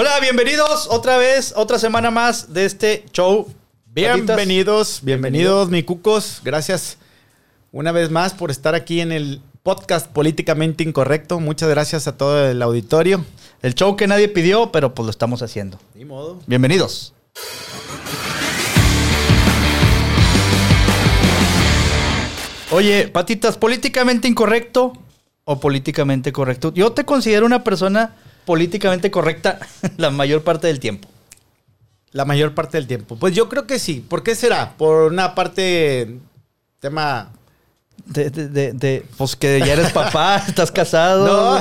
Hola, bienvenidos otra vez, otra semana más de este show. Bienvenidos, bienvenidos, mi cucos. Gracias una vez más por estar aquí en el podcast políticamente incorrecto. Muchas gracias a todo el auditorio. El show que nadie pidió, pero pues lo estamos haciendo. Ni modo. Bienvenidos. Oye, patitas, políticamente incorrecto o políticamente correcto. Yo te considero una persona políticamente correcta la mayor parte del tiempo. La mayor parte del tiempo. Pues yo creo que sí. ¿Por qué será? Por una parte, tema... De, de, de, de- pues que ya eres papá, estás casado. No.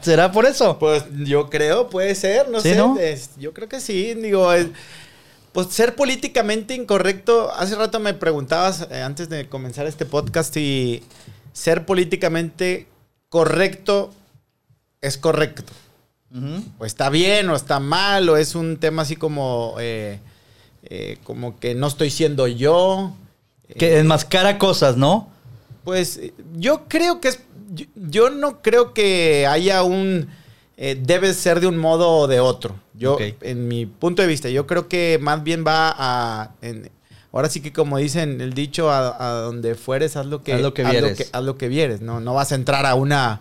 ¿Será por eso? Pues yo creo, puede ser, no ¿Sí, sé. no? es- yo creo que sí. Digo, es- pues ser políticamente incorrecto. Hace rato me preguntabas, eh, antes de comenzar este podcast, si ser políticamente correcto es correcto. O está bien o está mal, o es un tema así como, eh, eh, como que no estoy siendo yo. Que Eh, enmascara cosas, ¿no? pues yo creo que es, yo, yo no creo que haya un, eh, debe ser de un modo o de otro. Yo, en mi punto de vista, yo creo que más bien va a, en- ahora sí que como dicen el dicho, a, a donde fueres, haz lo que, Haz lo que vieres. haz lo que vieres, ¿no? No vas a entrar a una,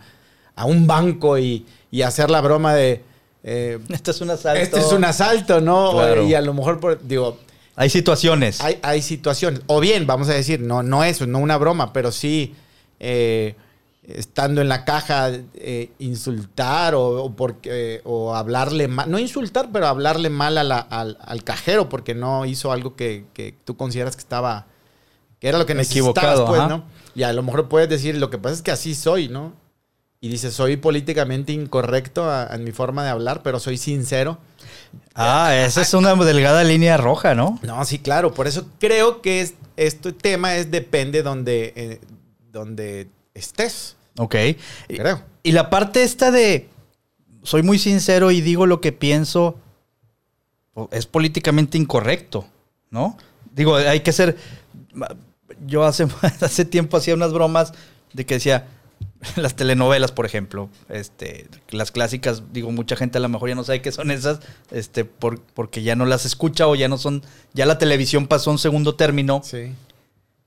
a un banco y, y hacer la broma de... eh, Esto es un asalto. este es un asalto, ¿no? Claro. Y a lo mejor, por- digo, Hay situaciones. hay, hay situaciones. O bien, vamos a decir, no, no eso, no una broma, pero sí eh, estando en la caja, eh, insultar o, o porque, o hablarle mal. No insultar, pero hablarle mal a la- al, al cajero porque no hizo algo que, que tú consideras que estaba. que era lo que necesitabas, Equivocado, pues. ¿no? Y a lo mejor puedes decir, lo que pasa es que así soy, ¿no? Y dices, soy políticamente incorrecto en mi forma de hablar, pero soy sincero. Ah, esa es una delgada línea roja, ¿no? No, sí, claro. Por eso creo que es, este tema es depende donde, eh, donde estés. Ok. Y, Creo. y la parte esta de soy muy sincero y digo lo que pienso es políticamente incorrecto, ¿no? Digo, hay que ser. Yo hace, hace tiempo hacía unas bromas de que decía las telenovelas, por ejemplo, este, las clásicas, digo, mucha gente a lo mejor ya no sabe qué son esas, este, por- porque ya no las escucha o ya no son, ya la televisión pasó a un segundo término. Sí.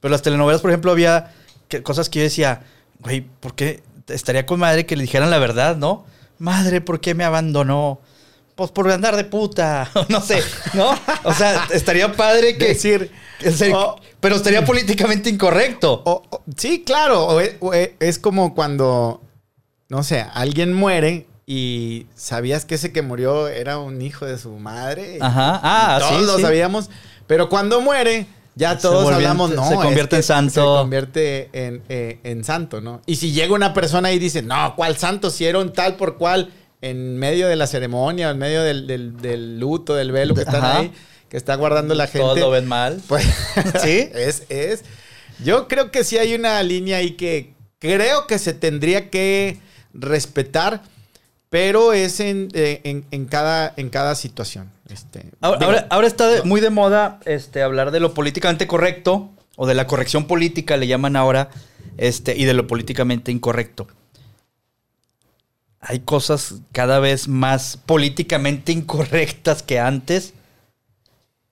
Pero las telenovelas, por ejemplo, había que- cosas que yo decía, güey, ¿por qué estaría con madre que le dijeran la verdad, no? Madre, ¿por qué me abandonó? Pues por andar de puta, no sé, ¿no? O sea, estaría padre que... Decir, se- pero estaría políticamente incorrecto. sí, claro. e- e- es como cuando, no sé, alguien muere y sabías que ese que murió era un hijo de su madre. Ajá. Ah, todos sí, lo sí. sabíamos. Pero cuando muere, ya Se todos volvió- hablamos, se no. es convierte en santo. Se convierte en, eh, en santo, ¿no? Y si llega una persona y dice, no, ¿cuál santo? Si era un tal por cual en medio de la ceremonia, en medio del, del- del luto, del velo que están Ajá. ahí, que está guardando la gente. Todos lo ven mal. Pues, ¿Sí? es, es. Yo creo que sí hay una línea ahí que creo que se tendría que respetar, pero es en, eh, en, en cada, en cada situación. Este, Ahora, digo, ahora- ahora está de- muy de moda este, hablar de lo políticamente correcto o de la corrección política, le llaman ahora, este, y de lo políticamente incorrecto. Hay cosas cada vez más políticamente incorrectas que antes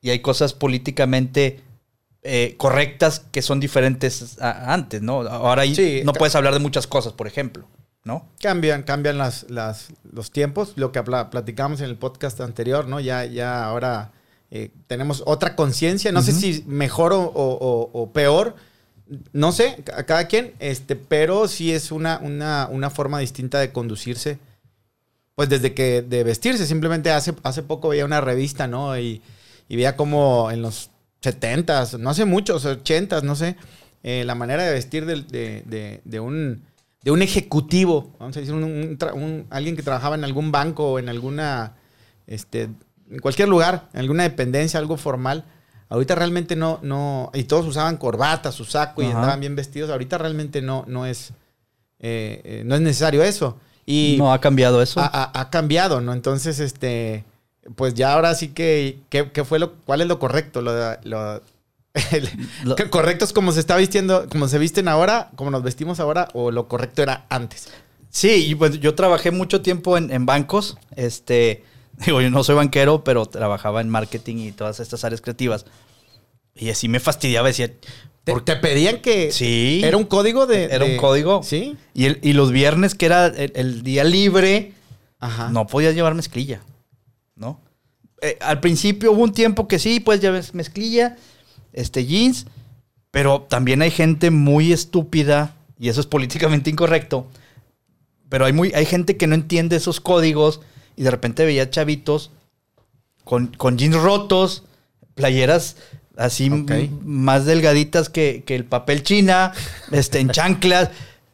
y hay cosas políticamente eh, correctas que son diferentes a, antes, ¿no? Ahora Sí, no puedes hablar de muchas cosas, por ejemplo, ¿no? Cambian, cambian las, las- los tiempos, lo que platicamos en el podcast anterior, ¿no? Ya, ya ahora eh, tenemos otra conciencia, no sé si mejor o, o- o- o peor, no sé, a cada quien, este, pero sí es una, una, una forma distinta de conducirse, pues desde que de vestirse, simplemente hace, hace poco veía una revista, ¿no? Y, y veía como en los 70s, no hace muchos, 80s, no sé, eh, la manera de vestir de, de- de un, de un ejecutivo, vamos a decir, un- alguien que trabajaba en algún banco o en alguna, este, en cualquier lugar, en alguna dependencia, algo formal. Ahorita realmente no, no, y todos usaban corbata, su saco y andaban bien vestidos. Ahorita realmente no, no es, eh, eh, no es necesario eso. Y no ha cambiado eso. ha, ha- ha cambiado, ¿no? Entonces, este, pues ya ahora sí que, ¿qué, fue lo, cuál es lo correcto? Lo, lo- el- Lo- ¿qué correcto es como se está vistiendo, como se visten ahora, como nos vestimos ahora, o lo correcto era antes? Sí, y pues yo trabajé mucho tiempo en, en bancos, este, Digo, yo no soy banquero, pero trabajaba en marketing y todas estas áreas creativas. Y así me fastidiaba, decía, ¿Te, te pedían que Sí. era un código de Era un código. Sí. Y, el- y los viernes, que era el, el día libre, Ajá. no podías llevar mezclilla, ¿no? Eh, al principio hubo un tiempo que sí, puedes llevar mezclilla, este, jeans, pero también hay gente muy estúpida, y eso es políticamente incorrecto, pero hay, muy, hay gente que no entiende esos códigos y de repente veía chavitos con, con jeans rotos, playeras así más delgaditas que, que el papel china, este, en chanclas.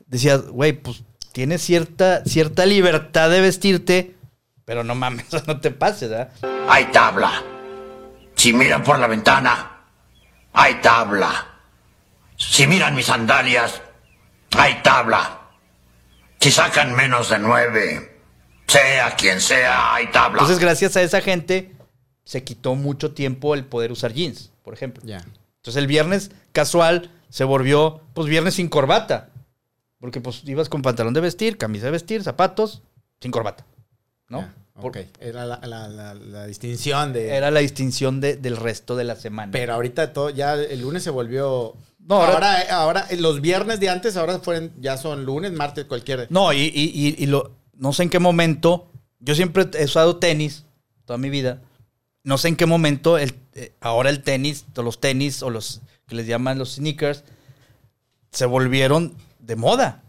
Decías, güey, pues tienes cierta, cierta libertad de vestirte, pero no mames, no te pases, ¿verdad? Hay tabla. Si miran por la ventana, hay tabla. Si miran mis sandalias, hay tabla. Si sacan menos de nueve, sea quien sea, hay tabla. Entonces, gracias a esa gente, se quitó mucho tiempo el poder usar jeans, por ejemplo. Ya. Entonces, el viernes casual se volvió, pues, viernes sin corbata. Porque, pues, ibas con pantalón de vestir, camisa de vestir, zapatos, sin corbata. ¿no? Ya, Por- ok. Era la, la- la- la distinción de. Era la distinción de- del resto de la semana. Pero ahorita todo, ya el lunes se volvió. No, ahora- ahora, ahora, eh, los viernes de antes, ahora fueron, ya son lunes, martes, cualquier. No, y, y- y- y lo, no sé en qué momento. Yo siempre he usado tenis toda mi vida. No sé en qué momento el, eh, ahora el tenis, los tenis, o los que les llaman los sneakers, se volvieron de moda.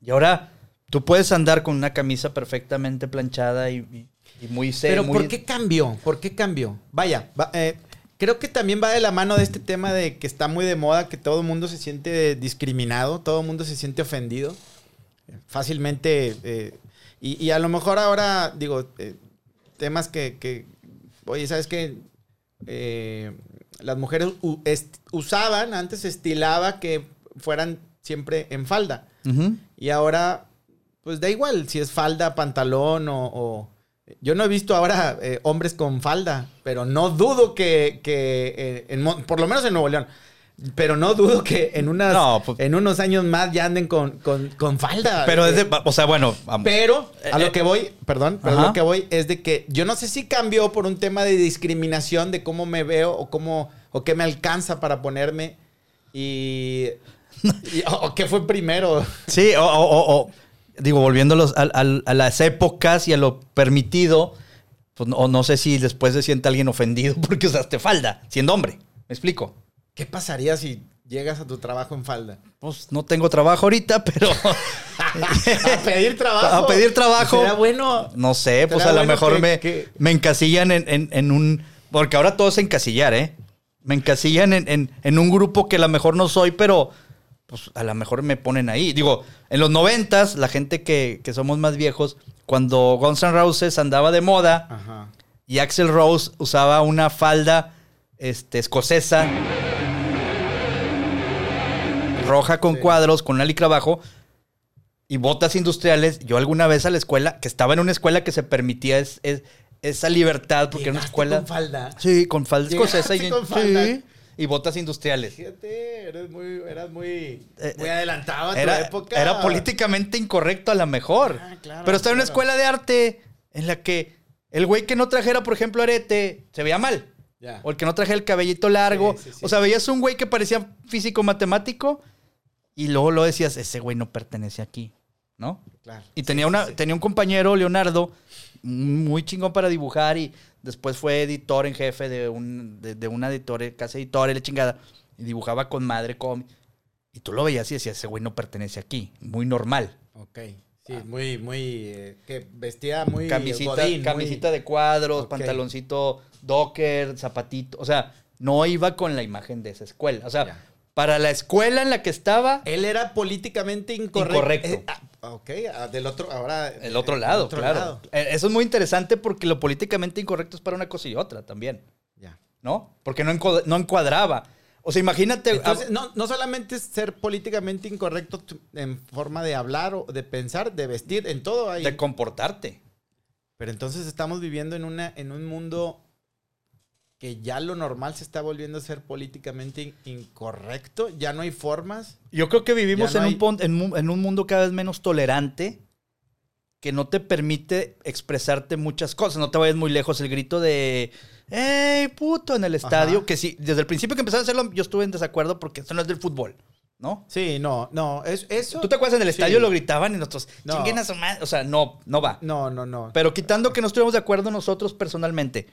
Y ahora tú puedes andar con una camisa perfectamente planchada y, y- y muy seria. Pero ¿por qué cambió? ¿Por qué cambió? Vaya, va- eh, creo que también va de la mano de este tema de que está muy de moda, que todo el mundo se siente discriminado, todo el mundo se siente ofendido. Fácilmente. eh, y, y a lo mejor ahora, digo, eh, temas que, que, oye, ¿sabes qué? Eh, las mujeres usaban, antes estilaba que fueran siempre en falda. Y ahora, pues da igual si es falda, pantalón o... o- Yo no he visto ahora eh, hombres con falda, pero no dudo que, que, eh, en por lo menos en Nuevo León, pero no dudo que en, unas, No, pues- en unos años más ya anden con, con, con falda. Pero Eh, es de, o sea, bueno, vamos. pero a Eh, lo que voy, perdón, pero a lo que voy es de que yo no sé si cambió por un tema de discriminación de cómo me veo o cómo o qué me alcanza para ponerme y, y- o, o qué fue primero. Sí, o, o- o- o, digo, volviendo a, al- a las épocas y a lo permitido, pues, no- o no sé si después se siente alguien ofendido porque usaste falda, siendo hombre. ¿Me explico? ¿Qué pasaría si llegas a tu trabajo en falda? Pues no tengo trabajo ahorita, pero a pedir trabajo. A pedir trabajo. Será bueno. no sé, pues a lo bueno mejor que- me, que- me encasillan en, en- en un... Porque ahora todo es encasillar, ¿eh? Me encasillan en, en- en un grupo que a lo mejor no soy, pero pues a lo mejor me ponen ahí. Digo, en los noventas, la gente que, que somos más viejos, cuando Guns N' Roses andaba de moda Ajá. y Axel Rose usaba una falda este, escocesa roja con Sí. cuadros, con una licra abajo y botas industriales. Yo alguna vez a la escuela, que estaba en una escuela que se permitía es- es- esa libertad, porque era una escuela... con falda. Sí, con falda escocesa y, Llegaste con falda. sí, y botas industriales. Fíjate, eres muy, eras muy, Eh, muy adelantado a tu Era, época. era políticamente incorrecto a lo mejor. Ah, claro, Pero estaba en una escuela de arte en la que el güey que no trajera, por ejemplo, arete, se veía mal. Ya. O el que no trajera el cabellito largo. Sí, sí, sí. O sea, veías un güey que parecía físico matemático y luego lo decías, ese güey no pertenece aquí, ¿no? Claro. Y tenía, una, tenía un compañero, Leonardo, muy chingón para dibujar y después fue editor en jefe de, un, de, de una editora, casa editora y la chingada. Y dibujaba con madre cómic. Y tú lo veías y decías, ese güey no pertenece aquí. Muy normal. Ok. Sí, muy, muy. eh, que vestía muy. camisita godín, muy- camisita de cuadros, pantaloncito docker, zapatito. O sea, no iba con la imagen de esa escuela. O sea, Ya. Para la escuela en la que estaba, Él era políticamente incorrecto. Incorrecto. Eh, ah, ok, ah, del otro, ahora. el otro del lado, otro claro. lado. Eh, Eso es muy interesante porque lo políticamente incorrecto es para una cosa y otra también. Ya. ¿no? Porque no, encu- no encuadraba. O sea, imagínate. Entonces, ah, no, no solamente es ser políticamente incorrecto en forma de hablar o de pensar, de vestir, en todo ahí. de comportarte. Pero entonces estamos viviendo en, una, en un mundo que ya lo normal se está volviendo a ser políticamente in- incorrecto. Ya no hay formas. Yo creo que vivimos no en, hay- un, en, un, mundo cada vez menos tolerante. que no te permite expresarte muchas cosas. No te vayas muy lejos. El grito de ¡Ey, puto! en el estadio. Ajá. Que sí, desde el principio que empezaron a hacerlo, yo estuve en desacuerdo porque eso no es del fútbol, ¿no? Sí, no, no. Es, eso. ¿Tú te acuerdas en el Sí. estadio lo gritaban y nosotros, No. chinguen a su madre? O sea, no, no va. No, no, no. Pero quitando que no estuvimos de acuerdo nosotros personalmente.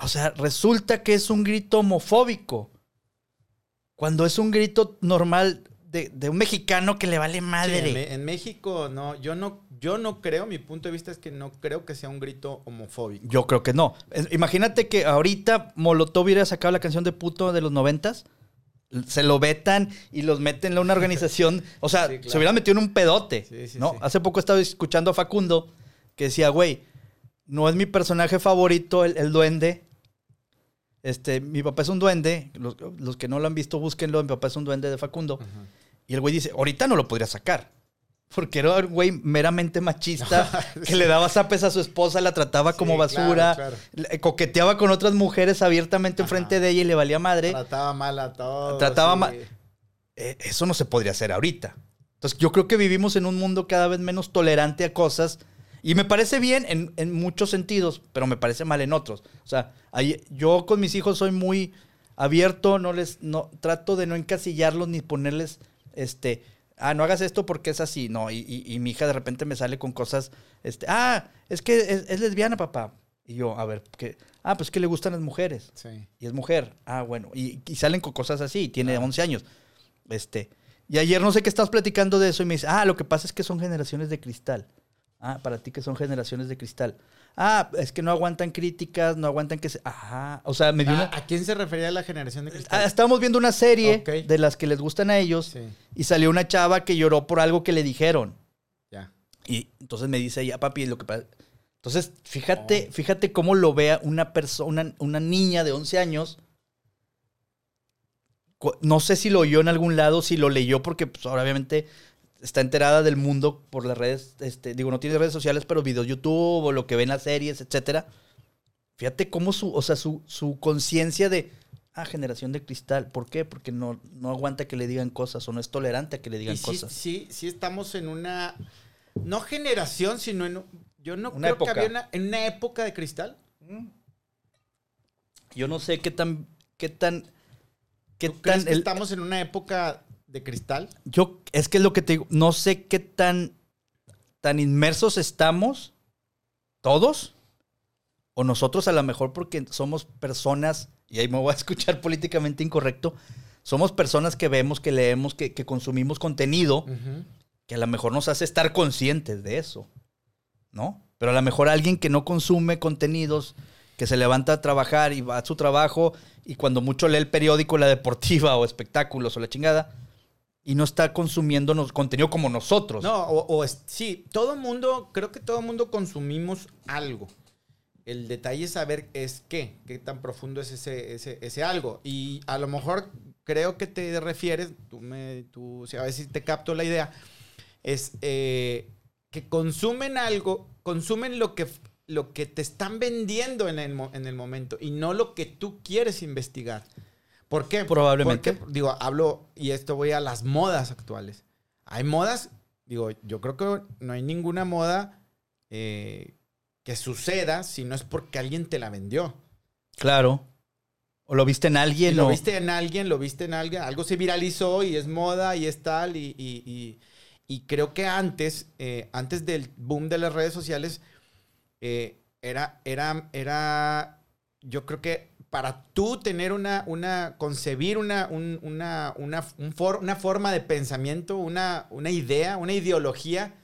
O sea, resulta que es un grito homofóbico. Cuando es un grito normal de, de un mexicano que le vale Sí, madre. en, México, no, yo no, yo no creo, mi punto de vista es que no creo que sea un grito homofóbico. Yo creo que no. Imagínate que ahorita Molotov hubiera sacado la canción de puto de los noventas. Se lo vetan y los meten en una organización. O sea, Sí, claro. se hubieran metido en un pedote. Sí, sí, ¿no? Hace poco estaba escuchando a Facundo que decía, güey, no es mi personaje favorito el, el duende. Este, mi papá es un duende. Los, los que no lo han visto, búsquenlo. Mi papá es un duende de Facundo. Y el güey dice, ahorita no lo podría sacar. Porque era un güey meramente machista que le daba zapes a su esposa, la trataba como basura, claro, coqueteaba con otras mujeres abiertamente enfrente de ella y le valía madre. Trataba mal a todos. Trataba sí. ma- Eh, eso no se podría hacer ahorita. Entonces yo creo que vivimos en un mundo cada vez menos tolerante a cosas. Y me parece bien en, en muchos sentidos, pero me parece mal en otros. O sea, ahí- yo con mis hijos soy muy abierto, no les, no, trato de no encasillarlos ni ponerles, este, ah, no hagas esto porque es así, no. Y, y- y mi hija de repente me sale con cosas, este, ah, es que es, es lesbiana, papá. Y yo, a ver, ¿qué? Ah, pues que le gustan las mujeres Sí. y es mujer. Ah, bueno. Y, y salen con cosas así, tiene 11 años. Este. Y ayer no sé qué estabas platicando de eso y me dice, ah, lo que pasa es que son generaciones de cristal. Ah, para ti que son generaciones de cristal. Ah, es que no aguantan críticas, no aguantan que se... Ajá. O sea, me dio Ah, una... ¿A quién se refería la generación de Ah, cristal? estábamos viendo una serie de las que les gustan a ellos Sí. y salió una chava que lloró por algo que le dijeron. Ya. Y entonces me dice ella, papi, lo que pasa. Entonces, fíjate, Oh. fíjate cómo lo vea una persona, una, niña de 11 años. No sé si lo oyó en algún lado, si lo leyó, porque pues, obviamente está enterada del mundo por las redes, este, digo, no tiene redes sociales, pero videos YouTube o lo que ven las series, etcétera. Fíjate cómo su, o sea, su, su conciencia de, ah, generación de cristal. ¿Por qué? Porque no, no aguanta que le digan cosas o no es tolerante a que le digan Y sí, cosas. sí, sí estamos en una, no generación, sino en, yo no Una creo época. que había una, en una época de cristal. Yo no sé qué tan, qué tan, qué ¿Tú crees tan, que el- estamos en una época de cristal? yo, es que es lo que te digo, no sé qué tan, tan inmersos estamos, todos, o nosotros a lo mejor porque somos personas, y ahí me voy a escuchar políticamente incorrecto, somos personas que vemos, que leemos, que, que consumimos contenido, que a lo mejor nos hace estar conscientes de eso, ¿no? Pero a lo mejor alguien que no consume contenidos, que se levanta a trabajar y va a su trabajo y cuando mucho lee el periódico, la deportiva o espectáculos o la chingada, y no está consumiendo nos- contenido como nosotros. No, o, es- sí, todo mundo, creo que todo mundo consumimos algo. El detalle es saber es qué, qué tan profundo es ese, ese, ese algo. Y a lo mejor creo que te refieres, tú me, tú, sea, a ver si te capto la idea, es eh, que consumen algo, consumen lo que, lo que te están vendiendo en el, en el momento y no lo que tú quieres investigar. ¿Por qué? Probablemente. Porque, digo, hablo, y esto voy a las modas actuales. Hay modas, digo, yo creo que no hay ninguna moda eh, que suceda si no es porque alguien te la vendió. Claro. O lo viste en Y alguien lo o... viste en alguien, lo viste en alguien, algo se viralizó y es moda y es tal. Y, y- y- y creo que antes, eh, antes del boom de las redes sociales, eh, era, era, era, yo creo que para tú tener una, una concebir una, un- una, una, un for- una forma de pensamiento, una, una idea, una ideología,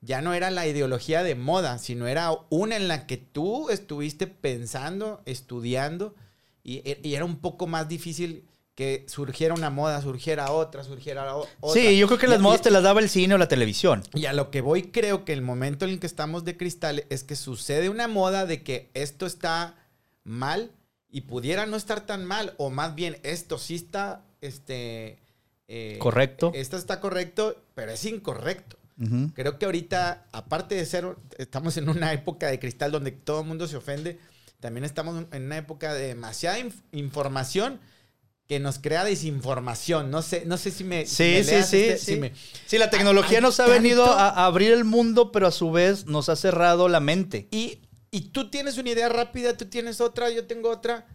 ya no era la ideología de moda, sino era una en la que tú estuviste pensando, estudiando, y, y era un poco más difícil que surgiera una moda, surgiera otra, surgiera otra. Sí, yo creo que las y- modas te las daba el cine o la televisión. y a lo que voy, creo que el momento en el que estamos de cristal es que sucede una moda de que esto está mal y pudiera no estar tan mal, o más bien esto sí está, este... eh, Correcto. Esto está correcto, pero es incorrecto. Ujú. Creo que ahorita, aparte de ser, estamos en una época de cristal donde todo el mundo se ofende, también estamos en una época de demasiada inf- información que nos crea desinformación. No sé, no sé si me. Sí, me sí, leas sí, este- sí. si me- Sí, la tecnología Hay nos ha tanto- venido a, a abrir el mundo, pero a su vez nos ha cerrado la mente. Y, y tú tienes una idea rápida, tú tienes otra, yo tengo otra.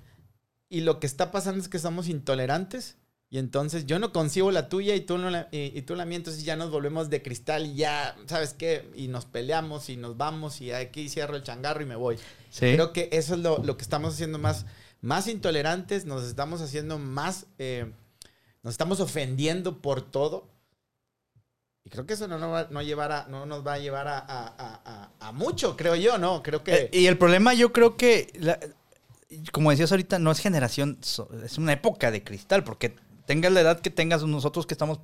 Y lo que está pasando es que somos intolerantes. Y entonces yo no concibo la tuya y tú, no la, y, y tú la mía. Entonces ya nos volvemos de cristal y ya, ¿sabes qué? Y nos peleamos y nos vamos y aquí cierro el changarro y me voy. Sí. Creo que eso es lo, lo que estamos haciendo más, más intolerantes, nos estamos haciendo más, eh, nos estamos ofendiendo por todo. Y creo que eso no, nos va, no llevar a- no nos va a llevar a, a- a- mucho, creo yo, ¿no? Creo que... Eh, y el problema yo creo que, la- como decías ahorita, no es generación, es una época de cristal, porque tengas la edad que tengas nosotros que estamos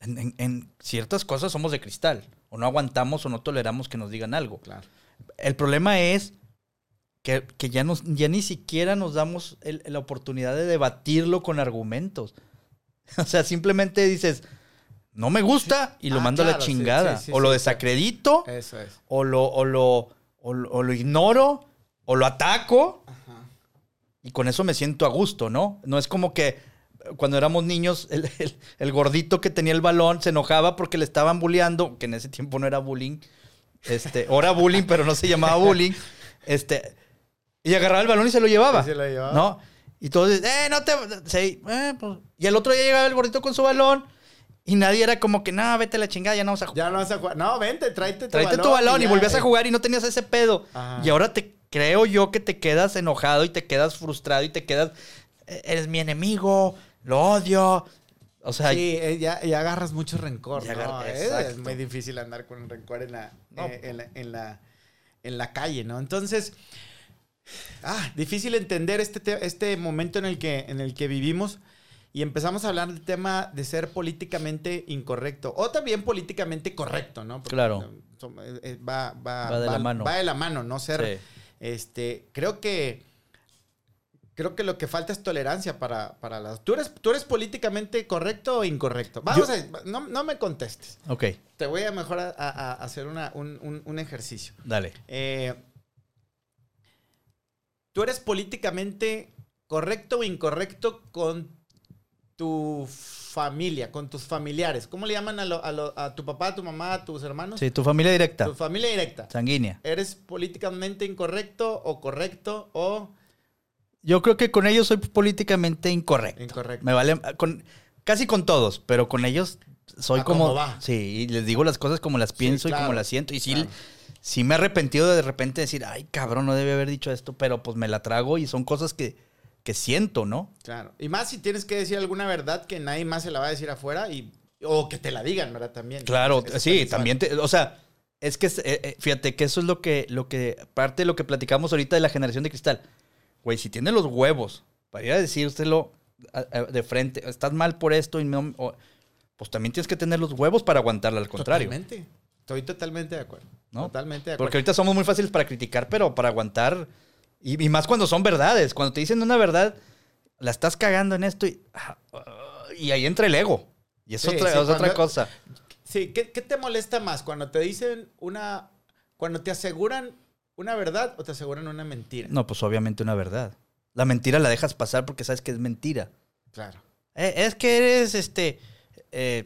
en, en- en ciertas cosas somos de cristal, o no aguantamos o no toleramos que nos digan algo. Claro. El problema es que, que ya, nos, ya ni siquiera nos damos el- la oportunidad de debatirlo con argumentos. O sea, simplemente dices, no me gusta y lo Ah, mando a la sí, chingada. sí, sí, o lo desacredito Eso es. o lo, o lo, o lo, o lo ignoro, o lo ataco, y con eso me siento a gusto, ¿no? No es como que cuando éramos niños, el, el- el gordito que tenía el balón se enojaba porque le estaban bulleando, que en ese tiempo no era bullying, este, ahora bullying, pero no se llamaba bullying, este, y agarraba el balón y se lo llevaba, se lo llevaba. ¿no? Y todos, eh, no te, sí, eh, pues", y el otro día llegaba el gordito con su balón, y nadie era como que, no, vete a la chingada, ya no vamos a jugar. Ya no vas a jugar. No, vente, tráete tu Tráete balón. tu balón y, ya, volvías a jugar y no tenías ese pedo. Ajá. Y ahora te creo yo que te quedas enojado y te quedas frustrado y te quedas. "Eh, Eres mi enemigo, lo odio. O sea, Sí, eh, ya, ya agarras mucho rencor. Ya ¿no? Eh, Es muy difícil andar con rencor en la, No. eh, en, la, en, la, en la calle, ¿no? Entonces, ah, difícil entender este, te- este momento en el, que, en el que vivimos y empezamos a hablar del tema de ser políticamente incorrecto o también políticamente correcto, ¿no? Porque, Claro. eh, eh, eh, va, va, Va de la mano. Va de la mano, no ser... Sí. Este, creo que creo que lo que falta es tolerancia para, para las. ¿Tú eres, ¿Tú eres políticamente correcto o incorrecto? Vamos Yo- a. No, no me contestes. ok, Te voy a mejor a, a- a hacer una- un, un- un ejercicio. dale. Eh, ¿Tú eres políticamente correcto o incorrecto con tu familia, con tus familiares? ¿Cómo le llaman a, lo- a lo- a tu papá, a tu mamá, a tus hermanos? Sí, tu familia directa, Tu familia directa. sanguínea. ¿Eres políticamente incorrecto o correcto o Yo creo que con ellos soy políticamente incorrecto. incorrecto? Me vale. Con, casi con todos, pero con ellos soy A como. va. Sí, y les digo las cosas como las pienso y claro, como las siento. Y sí, claro. sí me he arrepentido de de repente decir, ay, cabrón, no debe haber dicho esto, pero pues me la trago y son cosas que, que siento, ¿no? Claro. Y más si tienes que decir alguna verdad que nadie más se la va a decir afuera y o que te la digan, ¿verdad? También. Claro, sí, también te, o sea, es que eh, eh, fíjate que eso es lo que, lo que, parte de lo que platicamos ahorita de la generación de cristal. Güey, si tiene los huevos para ir a decírselo de frente, estás mal por esto y no, o- pues también tienes que tener los huevos para aguantarla al contrario. Totalmente. Estoy totalmente de acuerdo. ¿no? Totalmente de acuerdo. Porque ahorita somos muy fáciles para criticar, pero para aguantar, y, y más cuando son verdades, cuando te dicen una verdad, la estás cagando en esto y, ah, y ahí entra el ego. Y es, Sí, otra, sí, es otra cuando- cosa. Sí, ¿qué, qué te molesta más? Cuando te dicen una. Cuando te aseguran una verdad o te aseguran una mentira. No, pues obviamente una verdad. La mentira la dejas pasar porque sabes que es mentira. Claro. Eh, es que eres, este, eh,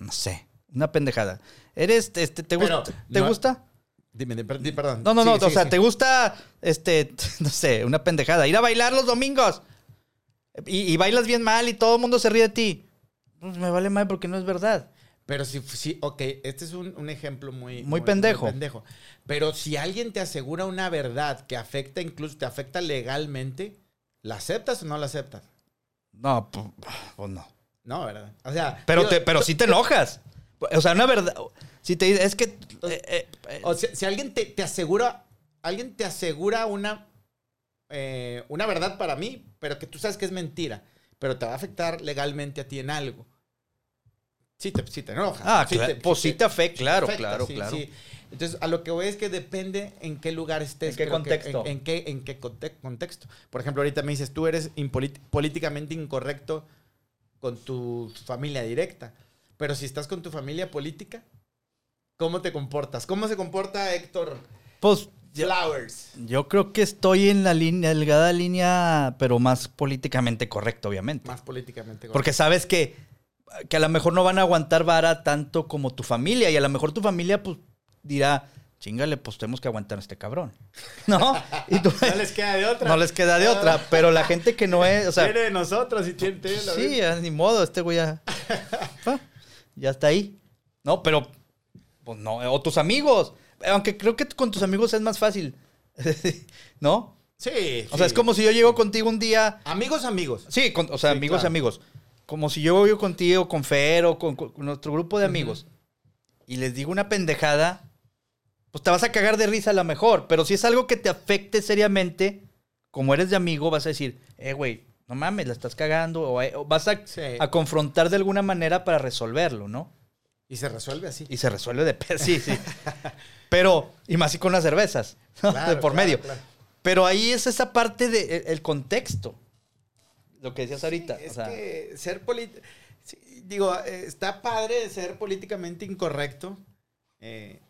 no sé, una pendejada. Eres, este, ¿te, Pero? ¿Te no- gusta? Dime, di- di- perdón. No, no, no, o sea. ¿te gusta, este, no sé, una pendejada? Ir a bailar los domingos. Y, y bailas bien mal y todo el mundo se ríe de ti. Pues me vale mal porque no es verdad. Pero si, sí, ok, este es un, un ejemplo muy, Muy pendejo. pendejo. Pero si alguien te asegura una verdad que afecta, incluso te afecta legalmente, ¿la aceptas o no la aceptas? No, pues, pues no. No, ¿verdad? O sea, Pero, digo, te, pero sí te enojas. O sea, una verdad. Si te dice, es que. eh, eh, eh, O sea, si alguien te, te asegura, alguien te asegura una, eh, una verdad para mí, pero que tú sabes que es mentira, pero te va a afectar legalmente a ti en algo. Sí te, sí te enoja. ah, Sí cla- te- pues sí te- afecta, claro, afecta, claro, sí, claro. sí. Entonces, a lo que voy es que depende en qué lugar estés. ¿En qué que- contexto? en, en qué, en qué conte- contexto. Por ejemplo, ahorita me dices, tú eres políticamente incorrecto con tu familia directa. Pero si estás con tu familia política, ¿cómo te comportas? ¿Cómo se comporta Héctor? Pues Flowers. Yo creo que estoy en la línea, delgada línea, pero más políticamente correcto, obviamente. Más políticamente. Porque sabes que, que a lo mejor no van a aguantar vara tanto como tu familia. Y a lo mejor tu familia, pues, dirá, chingale, pues tenemos que aguantar a este cabrón. ¿No? Y tú- no les queda de otra. no les queda de otra. Pero la gente que no es, o sea, Viene de nosotros y tiene, tiene la sí, ni modo, este güey ya, ya está ahí. No, pero, pues no, o tus amigos. Aunque creo que con tus amigos es más fácil. ¿No? Sí. O sea, es como si yo llego contigo un día. Amigos, amigos. Sí, con- o sea, Sí, amigos claro. amigos. Como si yo voy contigo, con Fer o con, con nuestro grupo de amigos y les digo una pendejada, pues te vas a cagar de risa a lo mejor. Pero si es algo que te afecte seriamente, como eres de amigo, vas a decir, eh, güey, no mames, la estás cagando. O, o vas a, Sí. a confrontar de alguna manera para resolverlo, ¿no? Y se resuelve así. Y se resuelve de pe- Sí, sí. Pero, y más y con las cervezas, de por claro, medio. claro. Pero ahí es esa parte del de, el- el contexto. Lo que decías ahorita. Sí, es o sea, que ser político. digo, eh, está padre ser políticamente incorrecto. eh,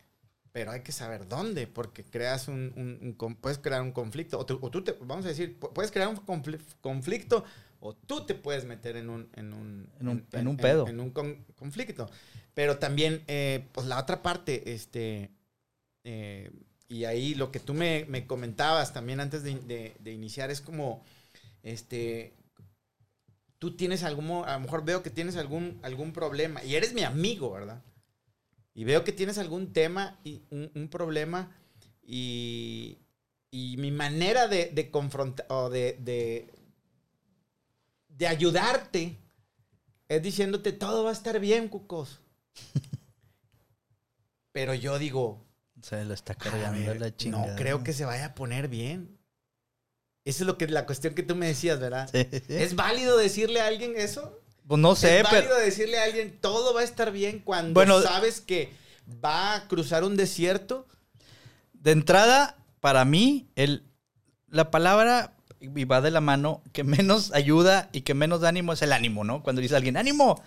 pero hay que saber dónde, porque creas un, un- un con- puedes crear un conflicto, o tú, o tú te, vamos a decir, pu- puedes crear un confli- conflicto, o tú te puedes meter en un, en un, En un- en un pedo. en un con- conflicto. Pero también, eh, pues la otra parte, este, eh, y ahí lo que tú me, me comentabas también antes de, de- de iniciar es como, este, tú tienes algún, a lo mejor veo que tienes algún, algún problema y eres mi amigo, ¿verdad? Y veo que tienes algún tema y un, un problema y, y mi manera de, de confrontar o de, de, de ayudarte es diciéndote todo va a estar bien, cucos. Pero yo digo, se lo está cargando ver, la chingada. no creo que se vaya a poner bien. Eso es lo que la cuestión que tú me decías, ¿verdad? Sí, sí. ¿Es válido decirle a alguien eso? Pues no sé, ¿Es válido pero. decirle a alguien todo va a estar bien cuando Bueno, sabes que va a cruzar un desierto? De entrada, para mí, el, la palabra, y va de la mano, que menos ayuda y que menos ánimo es el ánimo, ¿no? Cuando dice alguien, ánimo,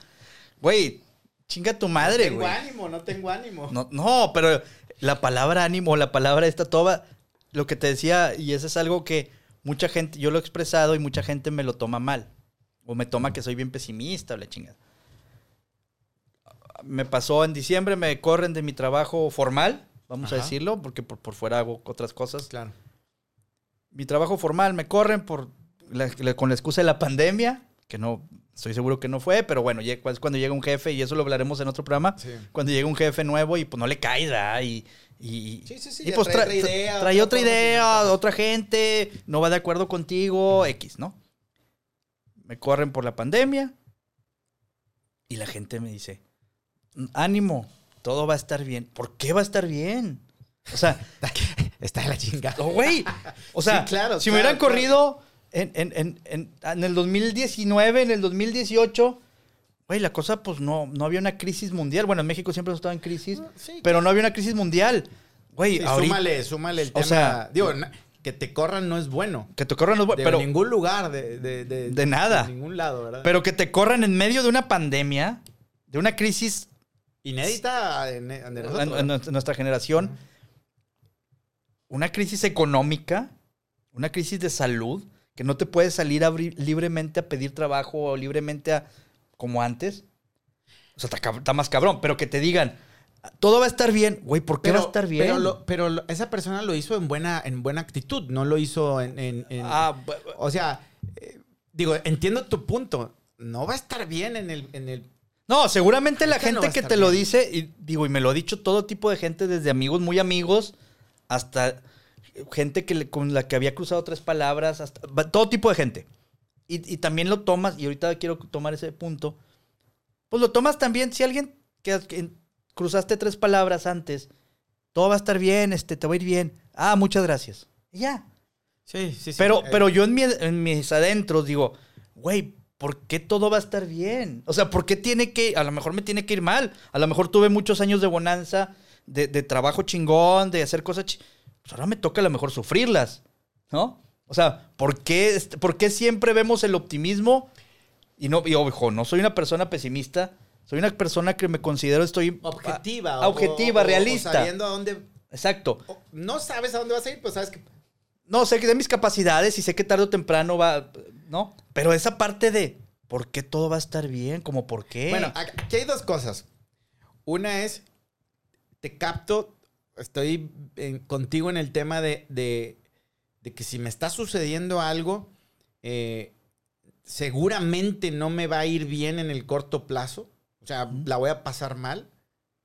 güey, chinga tu madre, tengo güey. ánimo, no tengo ánimo. No, no, pero la palabra ánimo, la palabra esta toda, lo que te decía, y eso es algo que mucha gente, yo lo he expresado y mucha gente me lo toma mal. O me toma que soy bien pesimista o la chingada. Me pasó en diciembre, me corren de mi trabajo formal, vamos a decirlo, porque por, por fuera hago otras cosas. Claro. Mi trabajo formal me corren por la- la- con la excusa de la pandemia, que no, estoy seguro que no fue, pero bueno, es cuando llega un jefe, y eso lo hablaremos en otro programa, Sí. cuando llega un jefe nuevo y pues no le cae, ¿verdad? Y, y, Sí, sí, sí, y pues trae idea, trae otra idea, otra gente, no va de acuerdo contigo, X, ¿no? Me corren por la pandemia y la gente me dice, ánimo, todo va a estar bien. ¿Por qué va a estar bien? O sea, Está de la chingada. no, güey. O sea, Sí, claro, si me claro, hubieran corrido en, en- en- en- en el 2019, en el 2018, güey, la cosa, pues no, no había una crisis mundial. Bueno, en México siempre estado en crisis, Sí, pero no había una crisis mundial. Güey, Sí, ahorita. súmale, súmale el O tema. sea- digo, que te corran no es bueno. Que te corran los bu- De pero, ningún lugar, de, de, de, De nada. De ningún lado, ¿verdad? pero que te corran en medio de una pandemia, de una crisis Inédita en, en de nosotros, en, ¿verdad? en nuestra- generación, una crisis económica, una crisis de salud, que no te puedes salir a abrir- libremente a pedir trabajo o libremente a, como antes. O sea, está, está más cabrón, pero que te digan, todo va a estar bien, güey, ¿por qué va a estar bien? Pero, lo- pero lo- esa persona lo hizo en buena, en buena actitud, no lo hizo en... en- en- Ah, o sea, eh, digo, entiendo tu punto. No va a estar bien en el... En el No, seguramente la no gente que te lo dice, y digo, y me lo ha dicho todo tipo de gente, desde amigos muy amigos, hasta gente que le- con la que había cruzado tres palabras, hasta todo tipo de gente. Y, y también lo tomas, y ahorita quiero tomar ese punto, pues lo tomas también, si alguien que, que cruzaste tres palabras antes, todo va a estar bien, este, te va a ir bien. Ah, muchas gracias. Y ya. sí, sí, sí. Pero, Eh, pero yo en, mi- en mis adentros digo, güey, ¿por qué todo va a estar bien? O sea, ¿por qué tiene que, a lo mejor me tiene que ir mal? A lo mejor tuve muchos años de bonanza, de, de trabajo chingón, de hacer cosas chi- Pues ahora me toca a lo mejor sufrirlas, ¿no? O sea, ¿por qué, por qué siempre vemos el optimismo? Y no, y ojo, no soy una persona pesimista, soy una persona que me considero estoy... Objetiva. o- objetiva, o- o realista. sabiendo a dónde exacto. No sabes a dónde vas a ir, pues sabes que. No, sé que de mis capacidades y sé que tarde o temprano va, ¿no? Pero esa parte de ¿por qué todo va a estar bien? Como por qué. Bueno, aquí hay dos cosas. Una es, te capto, estoy en- contigo en el tema de, de- de que si me está sucediendo algo, eh, seguramente no me va a ir bien en el corto plazo. O sea, la voy a pasar mal.